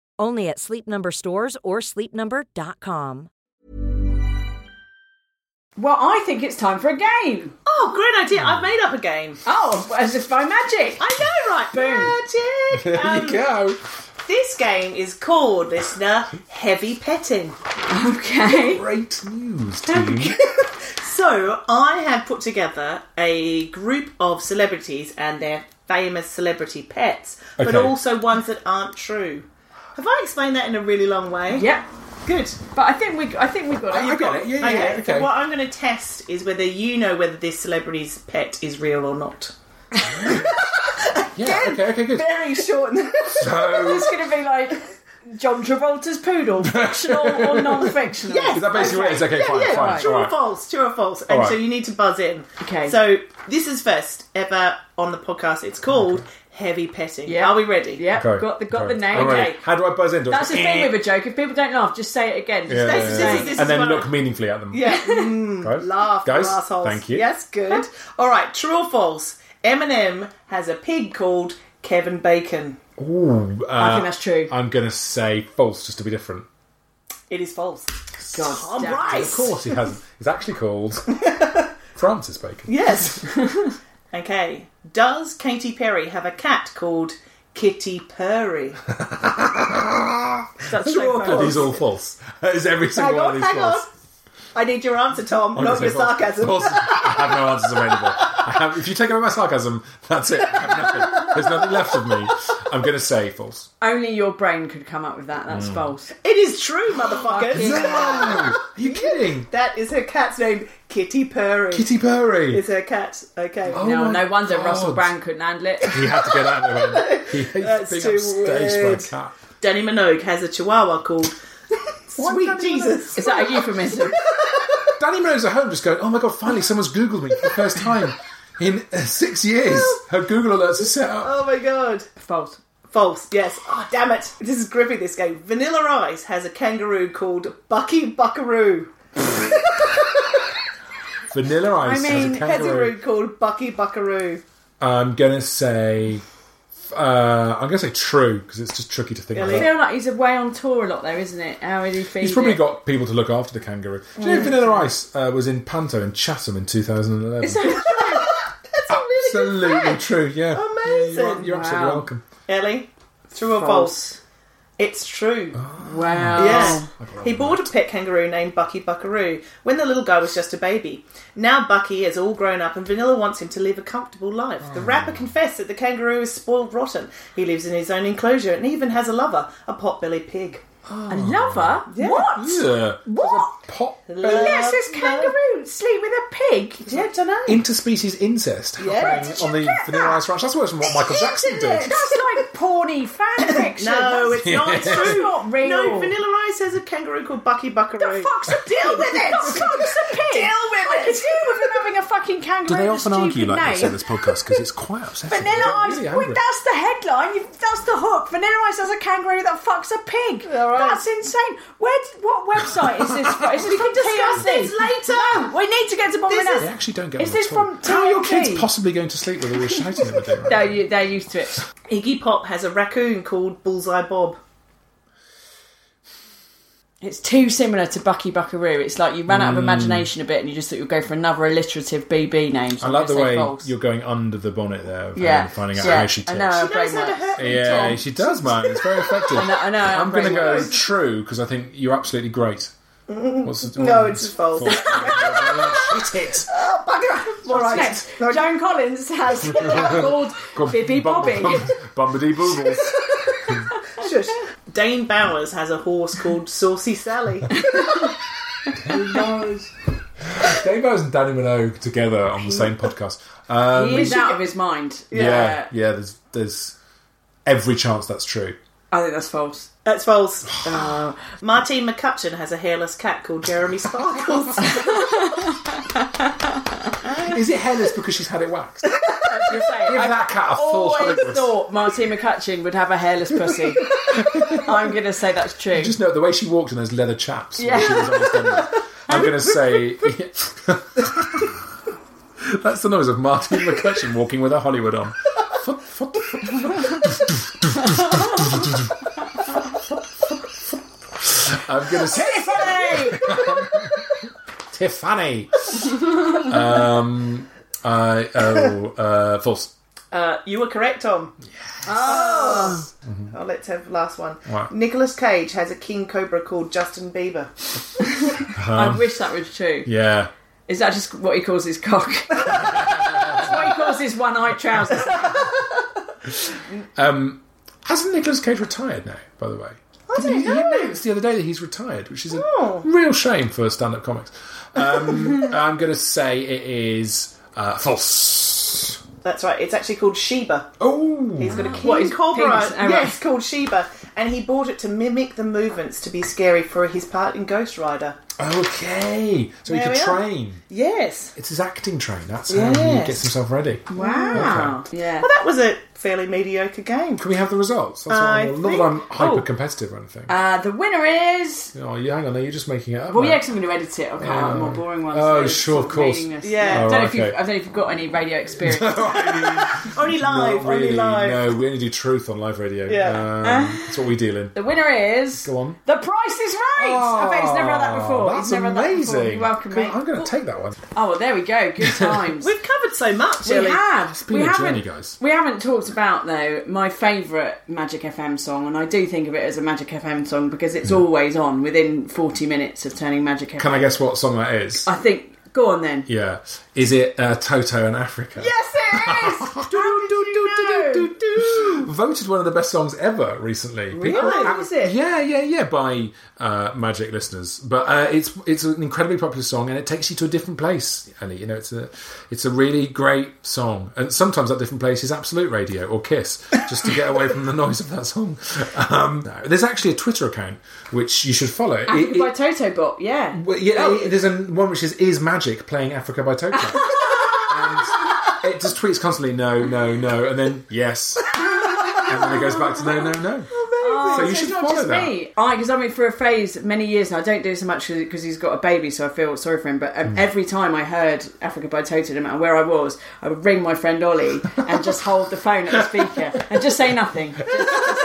Only at Sleep Number stores or sleepnumber.com. Well, I think it's time for a game. Oh, great idea. I've made up a game. Oh, as if by magic. I know, right? Boom. Magic. There Um, you go. This game is called, listener, Heavy Petting. Okay. Great news, team. So, I have put together a group of celebrities and their famous celebrity pets, but Okay. also ones that aren't true. Have I explained that in a really long way? Yep. Good. But I think we, I think we got it. Oh, I got it. Yeah, yeah, Okay, okay. so what I'm going to test is whether you know whether this celebrity's pet is real or not. Yeah, okay, okay, good. Very short. So, it's going to be like John Travolta's poodle, fictional or non-fictional. Yes. is that basically what it is? Okay, yeah, fine, yeah. fine. True or false? True or false? And All right. so you need to buzz in. Okay. So this is first ever on the podcast. It's called Heavy Petting. Yeah. Are we ready? Yeah, Okay, got the got okay. the name. Okay. How do I buzz in? Do I That's the go, thing with a joke. If people don't laugh, just say it again. Just Yeah, say yeah, the This yeah. this and then look I- meaningfully at them. Yeah. Mm, Guys? laugh, Guys, you assholes. thank you. Yes, good. All right. True or false? Eminem has a pig called Kevin Bacon. Ooh, uh, I think that's true. I'm going to say false, just to be different. It is false. God, All damn. right. Of course, he hasn't. He's actually called Francis Bacon. Yes. okay. Does Katy Perry have a cat called Kitty Purry? That's True or so Are these all false? Is every single hang one on, of these hang on. False? I need your answer, Tom, I'm not your false. sarcasm. False. I have no answers available. I have, if you take away my sarcasm, that's it. I have nothing. There's nothing left of me. I'm going to say false. Only your brain could come up with that. That's Mm. false. It is true, motherfuckers. No! Are you kidding? That is her cat's name, Kitty Purry. Kitty Purry. is her cat. Okay. Oh no, my no wonder God. Russell Brand couldn't handle it. He had to get out of there. He hates That's being too upstaged by a weird. cat. Dannii Minogue has a chihuahua called Sweet Jesus. Is that a euphemism? Dannii Minogue's at home just going, oh my god, finally someone's Googled me for the first time in uh, six years. Her Google alerts are set up. Oh my god. false. False. Yes. Oh, damn it. This is grippy, this game. Vanilla Ice has a kangaroo called Bucky Buckaroo. Vanilla Ice I mean, has a kangaroo. kangaroo called Bucky Buckaroo. I'm gonna say. Uh, I'm gonna say true because it's just tricky to think Really? I about. feel like he's away on tour a lot, though, isn't it? How would he feed He's probably it? got people to look after the kangaroo. Do you know Vanilla Ice uh, was in Panto in Chatham in 2011? Is that true? That's a really Absolutely fact. true, yeah. Amazing. Yeah, You're, you're absolutely welcome. Ellie, true or false? It's true. Ah. wow. Yes. He bought a pet kangaroo named Bucky Buckaroo when the little guy was just a baby. Now Bucky is all grown up and Vanilla wants him to live a comfortable life. The ah. rapper confessed that the kangaroo is spoiled rotten. He lives in his own enclosure and even has a lover, a potbelly pig. A lover? Yeah. What? Yeah. What? Pot uh, Yes, this kangaroo sleep with a pig. Yeah, don't know. interspecies incest Yeah. happening Did on the get Vanilla that? Ice Ranch. That's worse than what Michael Jackson did. That's like porny fan fiction. No, That's- it's not That's true. not real. No, Vanilla Ice has a kangaroo called Bucky Buckaroo. The fuck's a deal with it? The fuck's a pig? Deal with I it. could deal with him having a fucking kangaroo. Do they with a often argue stupid like name. this in this podcast? Because it's quite upsetting. Vanilla Ice. really Wait, that's the headline. You, that's the hook. Vanilla Ice has a kangaroo that fucks a pig. All right. That's insane. Where? Did, what website is this from? Is this We from can discuss this later. No, we need to get to bottom of This this. They actually don't get Is this at all. from How are your kids possibly going to sleep with all this shouting that we're doing? No, you, they're used to it. Iggy Pop has a raccoon called Bullseye Bob. It's too similar to Bucky Buckaroo. It's like you ran out of Hmm. imagination a bit, and you just thought you'd go for another alliterative BB name. So I I'm like the gonna say way false. you're going under the bonnet there, of Yeah, Helen finding out yeah. how she I ticks. know. She brain knows how to works. hurt me, Yeah, Tom. she does, man. It's very effective. I know, I know, I'm I'm going to brain go works. true because I think you're absolutely great. What's the, No, it's false. Hit it. All right. No, Joan Collins has called Bibby Bobby. Bumbity boobles. Shush. Dane Bowers has a horse called Saucy Sally. Dave Bowers Dane Bowers and Dannii Minogue together on the same podcast. Um, He is out of his mind. yeah, yeah. There's there's every chance that's true. I think that's false. That's false. Uh, Martine McCutcheon has a hairless cat called Jeremy Sparkles. Is it hairless because she's had it waxed? Give Give that cat a full always Hollywood. thought Martine McCutcheon would have a hairless pussy. I'm going to say that's true. Just know the way she walked in those leather chaps. when Yeah. she was on EastEnders. I'm going to say. That's the noise of Martin McCutcheon walking with a Hollywood on. I'm going to say Tiffany! Tiffany. um, uh, oh, uh, false. Uh, you were correct, Tom. Oh. oh, let's have the last one. Right. Nicolas Cage has a king cobra called Justin Bieber. I wish that was true. Yeah. Is that just what he calls his cock? That's what he calls his one-eyed trousers. Um, hasn't Nicolas Cage retired now? By the way, I don't he, he know. announced the other day that he's retired, which is a Oh. real shame for stand-up comics. Um, I'm going to say it is uh, false. That's right. It's actually called Sheba. Oh, He's got a king What, cobra. penis? Oh, right. yes, called Sheba, and he bought it to mimic the movements to be scary for his part in Ghost Rider. okay. So he could we are. train. Yes. It's his acting train. That's how he gets himself ready. Wow. Yeah. Well, that was a fairly mediocre game. Can we have the results? That's what I I'm, not think- that I'm hyper oh. competitive or anything. Uh, the winner is. oh, you hang on, there. You're just making it up. Well, mate. yeah, because I'm going to edit it. I'll cut out the more boring ones. Oh, so it's sure, sort of course. meaningless. Yeah. I, Oh, don't know if you've, okay. I don't know if you've got any radio experience. Only live. Not really. Only live. No, we only do truth on live radio. Yeah. Um, that's what we deal in. the winner is. Go on. The Price is Right. I bet he's never had that before. Oh, That's he's never had that before. amazing. You're welcome, mate. I'm going to take that one. Oh well, there we go. Good times. We've covered so much. We Ellie. have. been we a haven't, journey, guys. We haven't talked about though my favourite Magic FM song, and I do think of it as a Magic FM song because it's always on within forty minutes of turning Magic FM. Can I guess what song that is? I think. Go on then. yeah. Is it uh, Toto and Africa? Yes, it is. you know? Voted one of the best songs ever recently. Really? Is it? Yeah, yeah, yeah. By uh, Magic listeners, but uh, it's it's an incredibly popular song, and it takes you to a different place. Ellie, you know, it's a it's a really great song, and sometimes that different place is Absolute Radio or Kiss, just to get away from the noise of that song. Um, there's actually a Twitter account which you should follow. Africa it- by Toto Bot. Yeah. Well, yeah, it- there's a, one which is is Magic playing Africa by Toto, it just tweets constantly, no, no, no, and then yes, and then it goes back to no, no, no. Oh, so you it's should not follow just that. me. I because I mean for a phase many years now. I don't do so much because he's got a baby, so I feel sorry for him. But um, every time I heard Africa by Toto, no matter where I was, I would ring my friend Ollie and just hold the phone at the speaker and just say nothing. Just, just,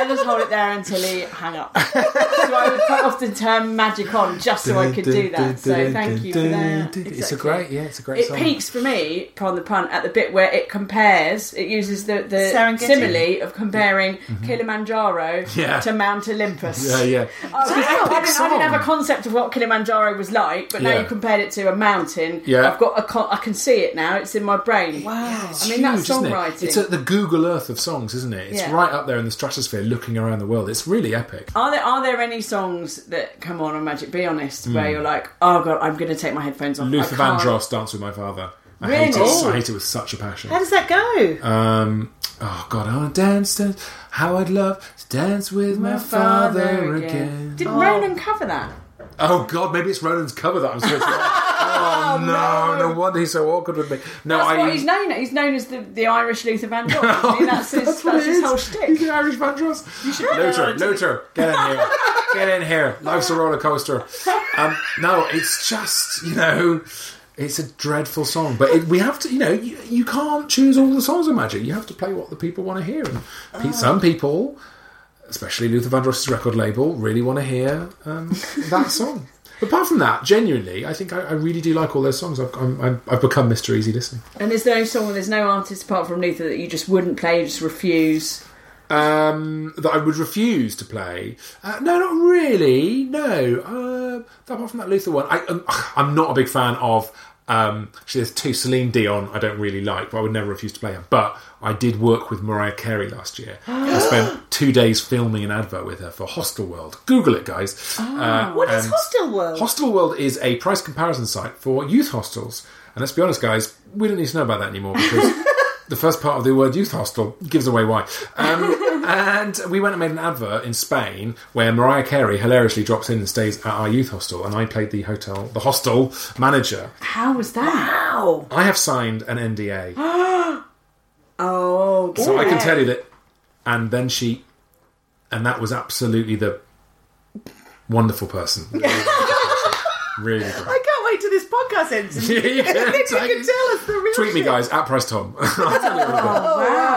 and just hold it there until he hung up. so I would quite often turn magic on just so I could do that. So thank you for that. It's a great, yeah, it's a great It song. peaks for me, pardon the pun, at the bit where it compares. It uses the, the Serengeti. simile of comparing Kilimanjaro Mm-hmm. Yeah. to Mount Olympus. Yeah, yeah. Oh, I, didn't, I, didn't, I didn't have a concept of what Kilimanjaro was like, but now Yeah. you compared it to a mountain. Yeah. I've got a con- I can see it now. It's in my brain. Wow. I mean, that's Huge, isn't it? songwriting. It's at the Google Earth of songs, isn't it? It's Yeah. right up there in the stratosphere, looking around the world. It's really epic. Are there are there any songs that come on on Magic? Be honest, Hmm. where you're like, oh god, I'm going to take my headphones off. Luther I can't. Vandross, Dance with My Father. I hate Really? it. I hate it with such a passion. How does that go? Um, oh God, I want to dance, dance. How I'd love to dance with my, father, again. Did Ronan cover that? Oh God, maybe it's Ronan's cover that I'm supposed to. oh no, no wonder he's so awkward with me. No, That's I. what he's known. He's known as the, the Irish Luther Vandross. I mean, that's his, that's his is. whole He's shtick. the Irish Vandross. Luther, Luther, get in here. Get in here. Life's a roller coaster. Um, no, it's just you know, it's a dreadful song. But it, we have to, you know, you, you can't choose all the songs of Magic. You have to play what the people want to hear. And pe- some people, especially Luther Vandross's record label, really want to hear um, that song. Apart from that, genuinely, I think I, I really do like all those songs. I've, I'm, I'm, I've become Mr. Easy listening. And there's no song, there's no artist apart from Luther that you just wouldn't play, you just refuse. um, that I would refuse to play. Uh, no, not really. No. Uh, apart from that Luther one, I, um, I'm not a big fan of. Um, actually, there's two Celine Dion I don't really like, but I would never refuse to play her. But I did work with Mariah Carey last year. I spent two days filming an advert with her for Hostel World. Google it, guys. Uh, What is Hostel World? Hostel World is a price comparison site for youth hostels. And let's be honest, guys, we don't need to know about that anymore because the first part of the word youth hostel gives away why. Um, and we went and made an advert in Spain where Mariah Carey hilariously drops in and stays at our youth hostel, and I played the hotel, the hostel manager. How was that? Wow. I have signed an NDA, Oh, so I can tell you that. And then she, and that was absolutely the wonderful person. Really good. I can't wait till this podcast ends. and Yeah, you can, you can tell us the real Tweet me, shit. guys, at Price Tom. I'll tell you everything. Oh, wow.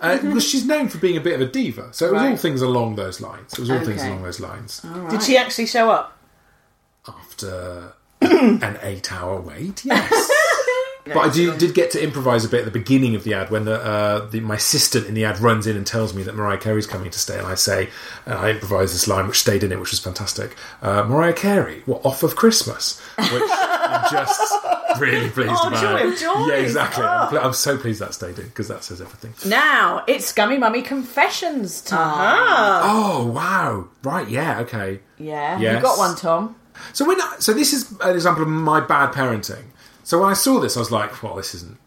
Uh, because she's known for being a bit of a diva, so it was all things along those lines. It was all things Okay. along those lines. Did she actually show up? After an eight-hour wait, yes. But I do, did get to improvise a bit at the beginning of the ad when the, uh, the my assistant in the ad runs in and tells me that Mariah Carey's coming to stay, and I say, and I improvise this line which stayed in it, which was fantastic. Uh, Mariah Carey, what off of Christmas? Which I'm just really pleased Oh, about. joy of. Yeah, exactly. I'm, Oh. pl- I'm so pleased that stayed in because that says everything. Now it's Scummy Mummy Confessions time. Ah. Oh wow! Right, yeah, okay. Yeah, Yes. you got one, Tom. So when I, so this is an example of my bad parenting. So when I saw this, I was like, "Well, this isn't."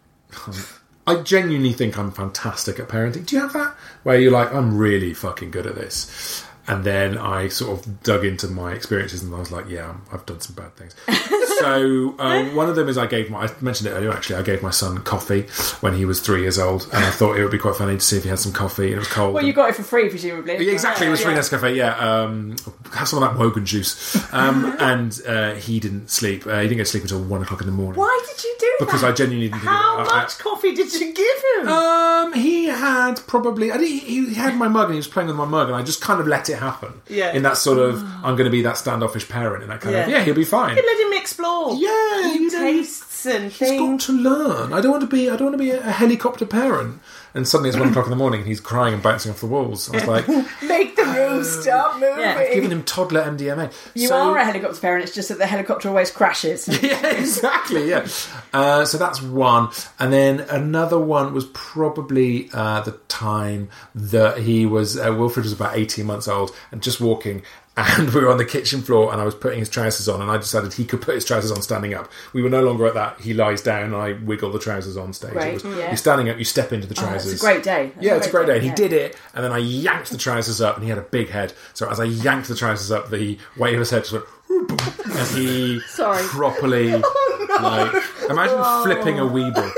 I genuinely think I'm fantastic at parenting. Do you have that where you're like, "I'm really fucking good at this," and then I sort of dug into my experiences and I was like, "Yeah, I've done some bad things." so uh, one of them is I gave my I mentioned it earlier actually. I gave my son coffee when he was three years old, and I thought it would be quite funny to see if he had some coffee. It was cold. Well, you got it for free, presumably. yeah, exactly. It was free Yeah. Nescafe. Yeah, um, have some of that Wogan juice. Um, and uh, he didn't sleep. Uh, he didn't go to sleep until one o'clock in the morning. Why did you do Because that? Because I genuinely didn't How of it. I- much coffee did you give him? Um, he had probably. I think he, he had my mug and he was playing with my mug, and I just kind of let it happen. Yeah. In that sort of, ah. I'm going to be that standoffish parent, and that kind of, Yeah. yeah, he'll be fine. You let him explore. Yeah, New you know, tastes and He's got to learn. I don't want to be. I don't want to be a helicopter parent. And suddenly it's one o'clock in the morning, and he's crying and bouncing off the walls. I was like, Make the room stop moving. Yeah. I've given him toddler MDMA. You So- are a helicopter parent. It's just that the helicopter always crashes. yeah, exactly. Yeah. Uh, so that's one, and then another one was probably uh, the time that he was uh, Wilfred was about eighteen months old and just walking. And we were on the kitchen floor, and I was putting his trousers on, and I decided he could put his trousers on standing up. We were no longer at that. He lies down, and I wiggle the trousers on stage. It was, yeah. You're standing up, you step into the Oh, trousers. it's a great day. That's yeah, it's a great day. And He did it, and then I yanked the trousers up, and he had a big head. So as I yanked the trousers up, the weight of his head just went, and he Sorry. properly oh, like imagine oh. flipping a Weeble.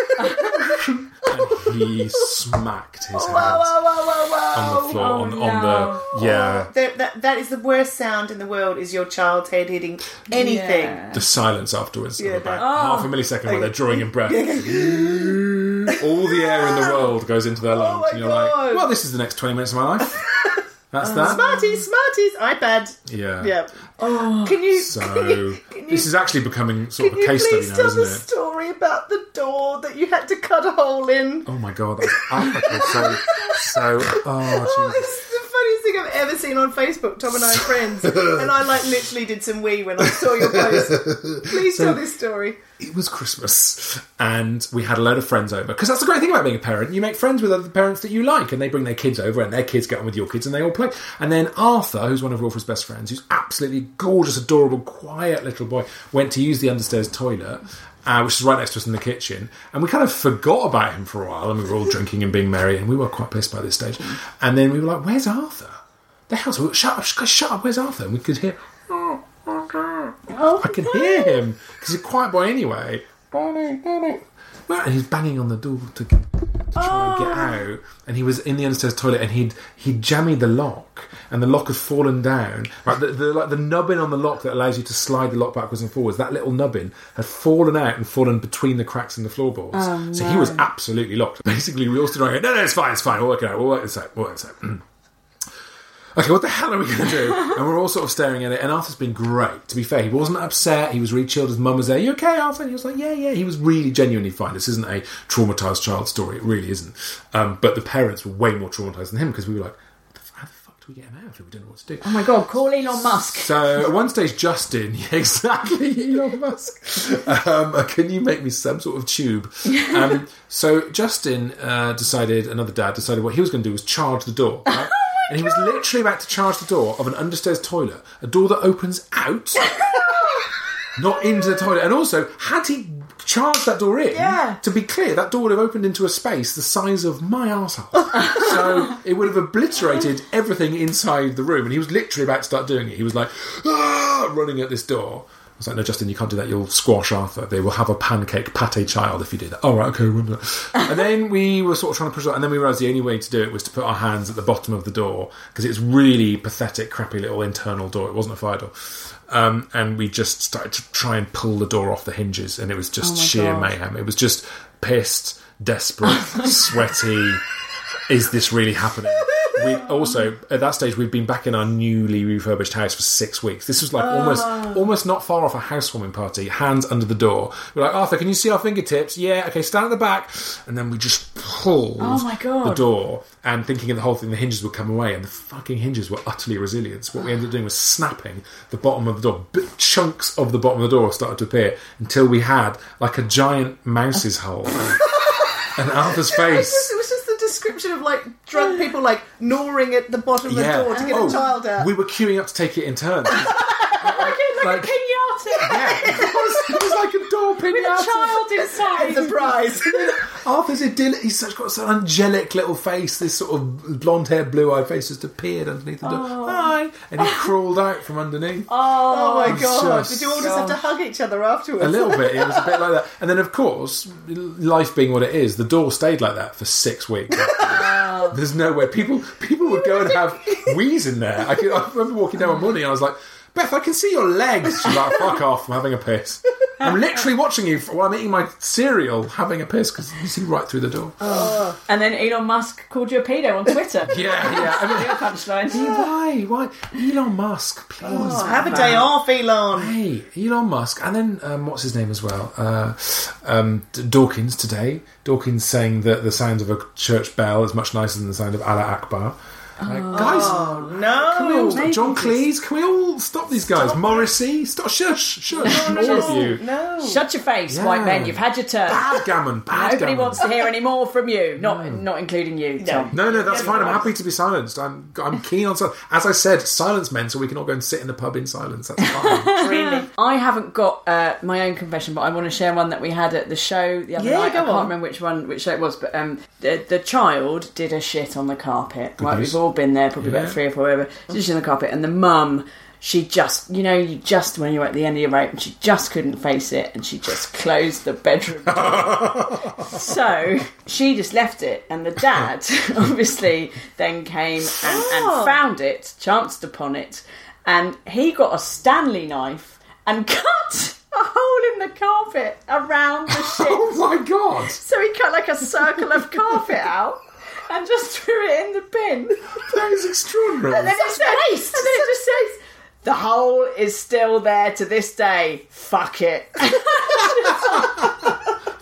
And he smacked his oh, Whoa, head whoa, whoa, whoa, whoa. on the floor. on, on the oh, yeah, oh, That, that, that is the worst sound in the world. Is your child's head hitting anything? Yeah. the silence afterwards. Yeah, of about that- half a millisecond while they're drawing in breath. All the air in the world goes into their lungs. my and you're like, well, this is the next 20 minutes of my life. That's uh, that. Smarties, Smarties, iPad. Yeah. Yeah. Oh, can you? So can you, can you, this is actually becoming sort of can a you case study please now, tell isn't the it? story about the door that you had to cut a hole in? Oh my god, that's so so oh Oh, Jesus. it's the funniest thing I've ever seen on Facebook. Tom and I are friends, and I like literally did some wee when I saw your post. Please tell this story. It was Christmas, and we had a load of friends over. Because that's the great thing about being a parent. You make friends with other parents that you like, and they bring their kids over, and their kids get on with your kids, and they all play. And then Arthur, who's one of Wilfred's best friends, who's absolutely gorgeous, adorable, quiet little boy, went to use the understairs toilet. Uh, which is right next to us in the kitchen, and we kind of forgot about him for a while, and we were all drinking and being merry, and we were quite pissed by this stage. And then we were like, "Where's Arthur?" The hell's shut up, shut up, where's Arthur? And we could hear, Oh, I oh, could hear him because he's a quiet boy anyway. Bonnie, Bonnie. Well, And he's banging on the door to, to try and get ah. out. And he was in the understairs toilet, and he'd he'd jammied the lock, and the lock had fallen down. Right, the, the like the nubbin on the lock that allows you to slide the lock backwards and forwards. That little nubbin had fallen out and fallen between the cracks in the floorboards. Oh, so he was absolutely locked. Basically, we all stood around. Going, no, no, it's fine, it's fine. We'll work it out. We'll work this out. We'll work this out. Okay, what the hell are we going to do? and we're all sort of staring at it. And Arthur's been great. To be fair, he wasn't upset. He was really chilled. His mum was there. You okay, Arthur? And he was like, yeah, yeah. He was really genuinely fine. This isn't a traumatized child story. It really isn't. Um, but the parents were way more traumatized than him because we were like, "What the f- how the fuck do we get him out if we don't know what to do? Oh my god, call Elon Musk. So at one stage, Justin, yeah, exactly, Elon Musk. Um, can you make me some sort of tube? Um, so Justin uh, decided, another dad decided, what he was going to do was charge the door. right? and he was literally about to charge the door of an understairs toilet, a door that opens out, not into the toilet. And also, had he charged that door in, Yeah. to be clear, that door would have opened into a space the size of my arsehole. so it would have obliterated everything inside the room. And he was literally about to start doing it. He was like, ah, running at this door. I was like, no, Justin, you can't do that. You'll squash Arthur. They will have a pancake pate child if you do that. All right, okay, remember and then we were sort of trying to push it, and then we realised the only way to do it was to put our hands at the bottom of the door because it's really pathetic, crappy little internal door. It wasn't a fire door. Um, and we just started to try and pull the door off the hinges, and it was just sheer God. mayhem. It was just pissed, desperate, sweaty. Is this really happening? We also at that stage we'd been back in our newly refurbished house for six weeks. This was like almost ah. almost not far off a housewarming party. Hands under the door. We're like Arthur, can you see our fingertips? Yeah, okay, stand at the back, and then we just pulled Oh my God. the door and thinking of the whole thing, the hinges would come away, and the fucking hinges were utterly resilient. So what we ended up doing was snapping the bottom of the door. Bit chunks of the bottom of the door started to appear until we had like a giant mouse's hole. and Arthur's It was, face. it was just the description of like drunk people like gnawing at the bottom of the door to get Oh, a child out. We were queuing up to take it in turns. like, like- a pinata yeah, it was, it was like a door with a pinata. child inside. It's a prize. Arthur's idyllic. He's such got such an angelic little face. This sort of blonde-haired, blue-eyed face just appeared underneath the door. Oh. Hi, and he crawled out from underneath. oh, oh my god! just- Did you all just have to hug each other afterwards? A little bit. It was a bit like that. And then, of course, life being what it is, the door stayed like that for six weeks. There's no way people people would go and have wheeze in there. I, could, I remember walking down one morning and I was like, Beth, I can see your legs. She's like, fuck off, I'm having a piss. I'm literally watching you while I'm eating my cereal, having a piss because you see right through the door. And then Elon Musk called you a pedo on Twitter. Yeah, yeah. I mean, Real punchline. why? Why? Elon Musk, please. Oh, have a day off, Elon. Hey, Elon Musk, and then um, what's his name as well? Uh, um, Dawkins today. Dawkins saying that the sound of a church bell is much nicer than the sound of Allah Akbar. Like, guys, Oh can we no! all stop? John Cleese, can we all stop these guys? Morrissey, stop, shush, shush, all of you. No. Shut your face, Yeah. white men. You've had your turn. Bad gammon, bad Nobody gammon. wants to hear any more from you. Not not including you, Tom. No, no, that's fine. I'm happy to be silenced. I'm, I'm keen on silence. As I said, silence men, so we can all go and sit in the pub in silence. That's fine. Really? I haven't got uh, my own confession, but I want to share one that we had at the show the other Yeah, night. go I can't on. remember which one, which show it was, but um, the, the child did a shit on the carpet. Right, we've all been there, probably Yeah. about three or four over. Just in the carpet, and the mum she just, you know, you just when you're at the end of your rope, and she just couldn't face it, and she just closed the bedroom door. so she just left it, and the dad obviously then came and, and oh. found it, chanced upon it, and he got a Stanley knife and cut a hole in the carpet around the oh shit. Oh my god! So he cut like a circle of carpet out and just threw it in the bin. That is extraordinary. And then, it said, and then it just says, the hole is still there to this day. Fuck it.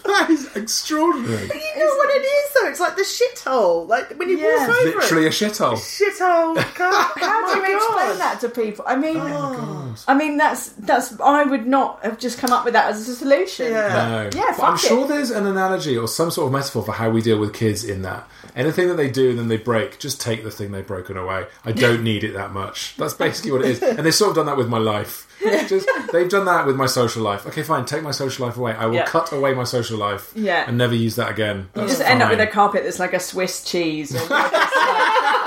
That is extraordinary. You know what it is though? It's like the shithole. Like when you Yeah. walk over Literally it. a shithole. Shithole. God, How do you explain that to people? I mean, oh, I mean that's that's I would not have just come up with that as a solution. Yeah. No. Yeah, But I'm fuck sure there's an analogy or some sort of metaphor for how we deal with kids in that. Anything that they do and then they break, just take the thing they've broken away. I don't need it that much. That's basically what it is. And they've sort of done that with my life. Just they've done that with my social life. Okay, fine, take my social life away. I will Yeah. cut away my social life Yeah. and never use that again. You That's just end up with a carpet that's like a Swiss cheese. Or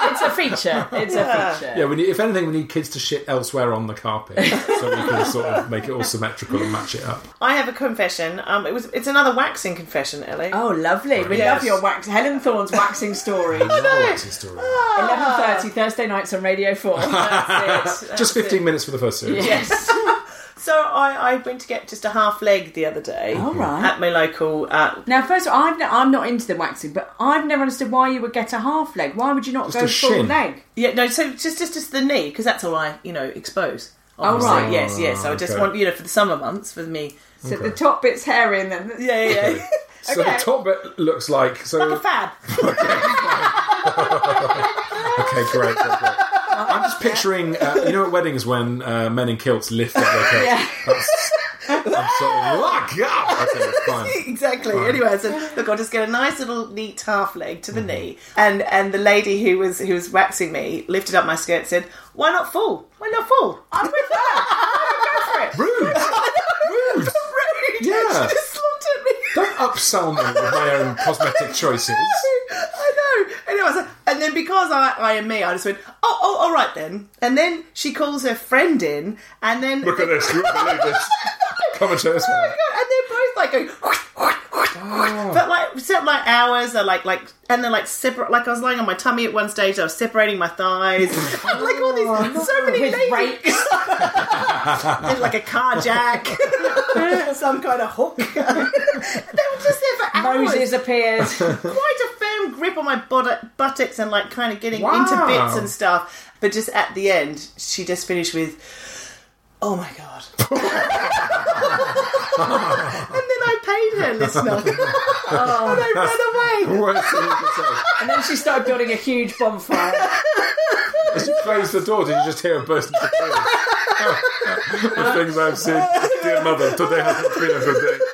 it's a feature. It's a feature. Yeah, we need, if anything, we need kids to shit elsewhere on the carpet so we can sort of make it all symmetrical and match it up. I have a confession. Um, it was. It's another waxing confession, Ellie. Oh, lovely. We Yes. love your wax. Helen Thorne's waxing story. Another waxing story. Eleven thirty Thursday nights on Radio Four. That's it. Just 15 minutes for the first series. Yes. So I, I went to get just a half leg the other day All right. at my local. Uh, Now, first of all, I've ne- I'm not into the waxing, but I've never understood why you would get a half leg. Why would you not Just go a full shin. leg? yeah, no, so just just just the knee because that's all I you know expose. Oh, obviously. right. Yes, yes. So I just Okay. want you know for the summer months for me. So the top bit's hairy and then Yeah, yeah. yeah. So Okay. the top bit looks like so. like a fab. Okay, great, great, great. I'm just picturing, uh, you know, at weddings when uh, men in kilts lift up their kilts. Yeah. That's, I'm sort of, look up. Okay, fine. exactly. Fine. Anyway, I said, look, I'll just get a nice little neat half leg to the Mm-hmm. knee, and and the lady who was who was waxing me lifted up my skirt, and said, "Why not full? Why not full? I'm with that. I would go for it." Rude. Rude. Rude. Yeah. She just looked at me. Don't upsell me with my own cosmetic choices. I know. Anyway, I was like, and then because I, I am me, I just went, oh, oh, all right then. And then she calls her friend in, and then Look at this. You won't believe this. Come and show us. Oh my God, and they're both like going. Oh. But like, set like hours are like like, and they're like separate. Like I was lying on my tummy at one stage. I was separating my thighs. like all these, oh. so many with ladies. rakes. Like a car jack, some kind of hook. they were just there for hours. Moses appears. Quite a firm grip on my bot- buttocks and like kind of getting Wow. into bits and stuff. But just at the end, she just finished with, "Oh my god." and then I paid her, listener. and I ran away. Worst thing you could say. and then she started building a huge bonfire. As you closed the door, did you just hear a burst into tears? the things I've seen. Dear mother, today hasn't been a good day.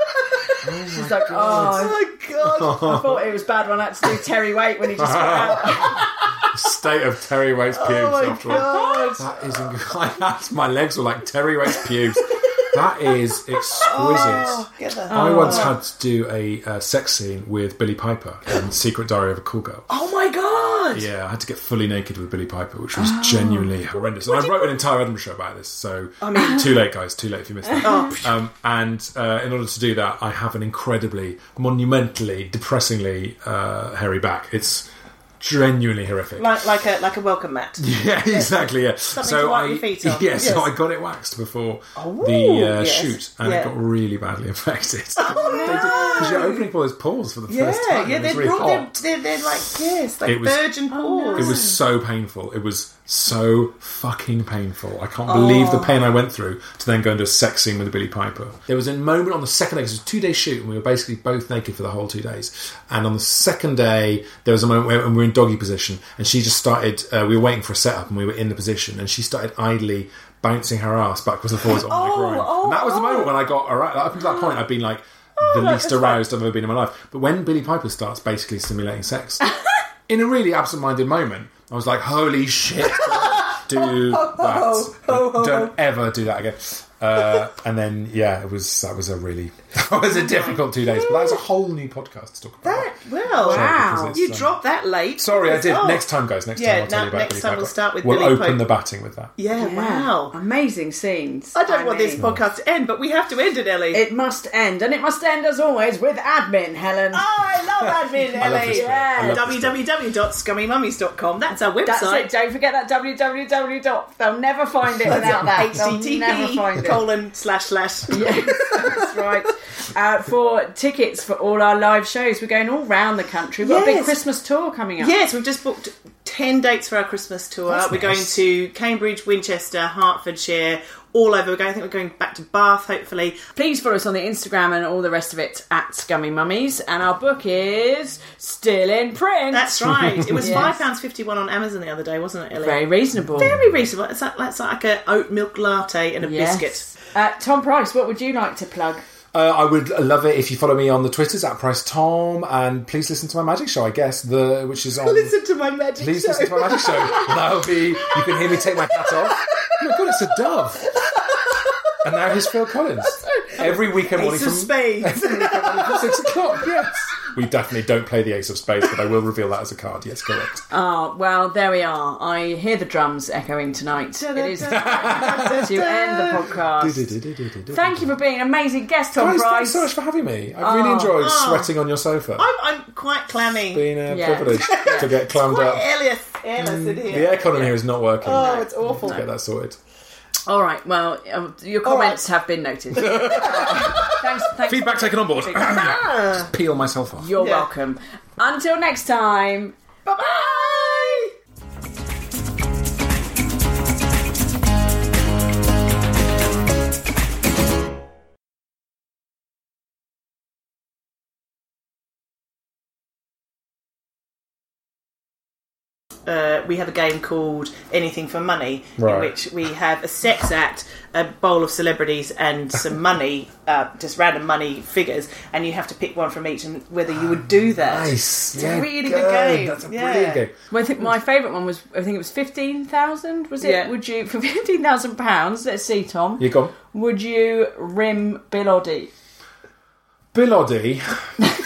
She's like, oh, Oh my god. I thought it was bad when I had to do Terry Waite when he just got out. State of Terry Waite's pubes, Oh my after all. god. That is inc- that's, my legs were like Terry Waite's pubes. That is exquisite. Oh. I once had to do a uh, sex scene with Billie Piper in Secret Diary of a Call Girl. Oh my god. Yeah, I had to get fully naked with Billie Piper, which was genuinely horrendous. And I wrote an entire Edinburgh show about this, so I mean, too late, guys, too late if you missed that. um, and uh, in order to do that, I have an incredibly, monumentally, depressingly uh, hairy back. It's genuinely horrific. Like like a like a welcome mat. Yeah, exactly. Yeah. Something to wipe I, your feet on. Yeah, so Yes. I got it waxed before Oh, the uh, yes. shoot, and Yeah. it got really badly infected. Oh, Because you're opening all those pores for the Yeah, first time. yeah, and they it's really brought them. hot. They're, they're like yes, like was- virgin pores. It was so painful. It was so fucking painful. I can't believe Oh. the pain I went through to then go into a sex scene with Billie Piper. There was a moment on the second day, 'cause it was a two day shoot, and we were basically both naked for the whole two days. And on the second day, there was a moment where we were in doggy position, and she just started, uh, we were waiting for a setup, and we were in the position, and she started idly bouncing her ass backwards and forwards on my Oh, groin. oh, and that was the oh. moment when I got aroused. Up until that point, I'd been like, the least aroused I've ever been in my life. But when Billie Piper starts basically simulating sex, in a really absent-minded moment, I was like, "Holy shit! Do that! Don't ever do that again." Uh, and then, yeah, it was that was a really that was a difficult two days, but that was a whole new podcast to talk about. That Well, Wow. you um, dropped that late. Sorry, I did. Oh. Next time, guys. Next Yeah, time I'll tell you about next Billy time Piper. we'll start with We'll Billy open Pope. the batting with that. Yeah, wow. Amazing scenes. I don't want this podcast to end, but we have to end it, Ellie. It must end, and it must end as always with admin, Helen. Oh, I love admin, I love Ellie. this. I love this bit. www.scummymummies.com. That's our website. That's it. Don't forget that www. They'll never find it without that. They'll never find HTTP it. Colon slash slash. Yes, that's right. Uh, for tickets for all our live shows, we're going all round the country. We've got a big Yes. Christmas tour coming up. Yes, we've just booked 10 dates for our Christmas tour. That's we're going to Cambridge, Winchester, Hertfordshire, all over. We're I think we're going back to Bath, hopefully. Please follow us on the Instagram and all the rest of it at Scummy Mummies. And our book is still in print. That's right. It was Yes. £5.51 on Amazon the other day, wasn't it, Ellie? very reasonable. Very reasonable. It's like, that's like a oat milk latte and a Yes. biscuit. Uh, Tom Price, what would you like to plug? Uh, I would love it if you follow me on the Twitters at Price Tom, and please listen to my magic show. I guess the which is on. Listen to my magic show. Please show. listen to my magic show. That'll be. You can hear me take my hat off. Oh my god, it's a dove. And now here's Phil Collins. Every weekend morning from Spades. every weekend morning from six o'clock. Yes, we definitely don't play the Ace of Spades, but I will reveal that as a card. Yes, correct. Oh, well, there we are. I hear the drums echoing tonight. It is to end the podcast. Thank you for being an amazing guest, Tom Guys, Price. thanks so much for having me. I've really ah, enjoyed ah. sweating on your sofa. I'm, I'm quite clammy. Been a Yeah. privilege to get clammed Quite up. airless, airless in mm. here. The here. aircon in here is not working. Oh, it's awful. Let's get that sorted. All right, well, um, your comments have been noted. thanks, thanks. Feedback taken on board. Just peel myself off. You're Yeah. welcome. Until next time. Bye bye. Uh, we have a game called Anything for Money, in which we have a sex act, a bowl of celebrities, and some money, uh, just random money figures, and you have to pick one from each, and whether you would do that. Nice. It's a really good game. That's a Yeah. brilliant game. Well, I think my favourite one was I think it was fifteen thousand. Was it? Yeah. Would you for fifteen thousand pounds? Let's see, Tom. You gone? Would you rim Bill Oddie? Bill Oddie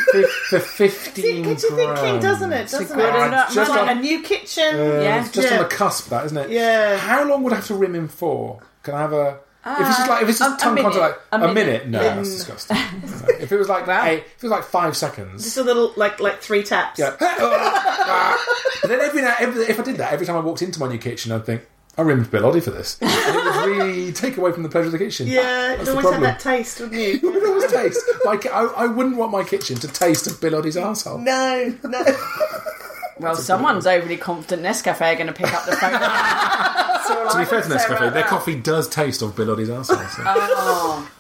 for, for 15 It gets you thinking, doesn't it? Doesn't good it? enough It's Just like on- a new kitchen. Uh, Yeah. it's just Yeah. on the cusp, that isn't it? Yeah. How long would I have to rim him for? Can I have a? if it's just like if it's a- just a tongue minute. contact, like A a, minute. minute. No, Yeah. that's disgusting. No. If it was like that, eight, if it was like five seconds. Just a little, like, like three taps. Yeah. but then every now, every, if I did that every time I walked into my new kitchen, I'd think I rimmed Bill Oddie for this, and it would really take away from the pleasure of the kitchen. Yeah, That's you'd always have that taste, wouldn't It you? would always taste. Like I, I wouldn't want my kitchen to taste of Bill Oddie's arsehole. no, no. Well, someone's overly confident Nescafe are going to pick up the phone. To be fair to Nescafe, their coffee does taste of Bill Oddie's arsehole. So. oh,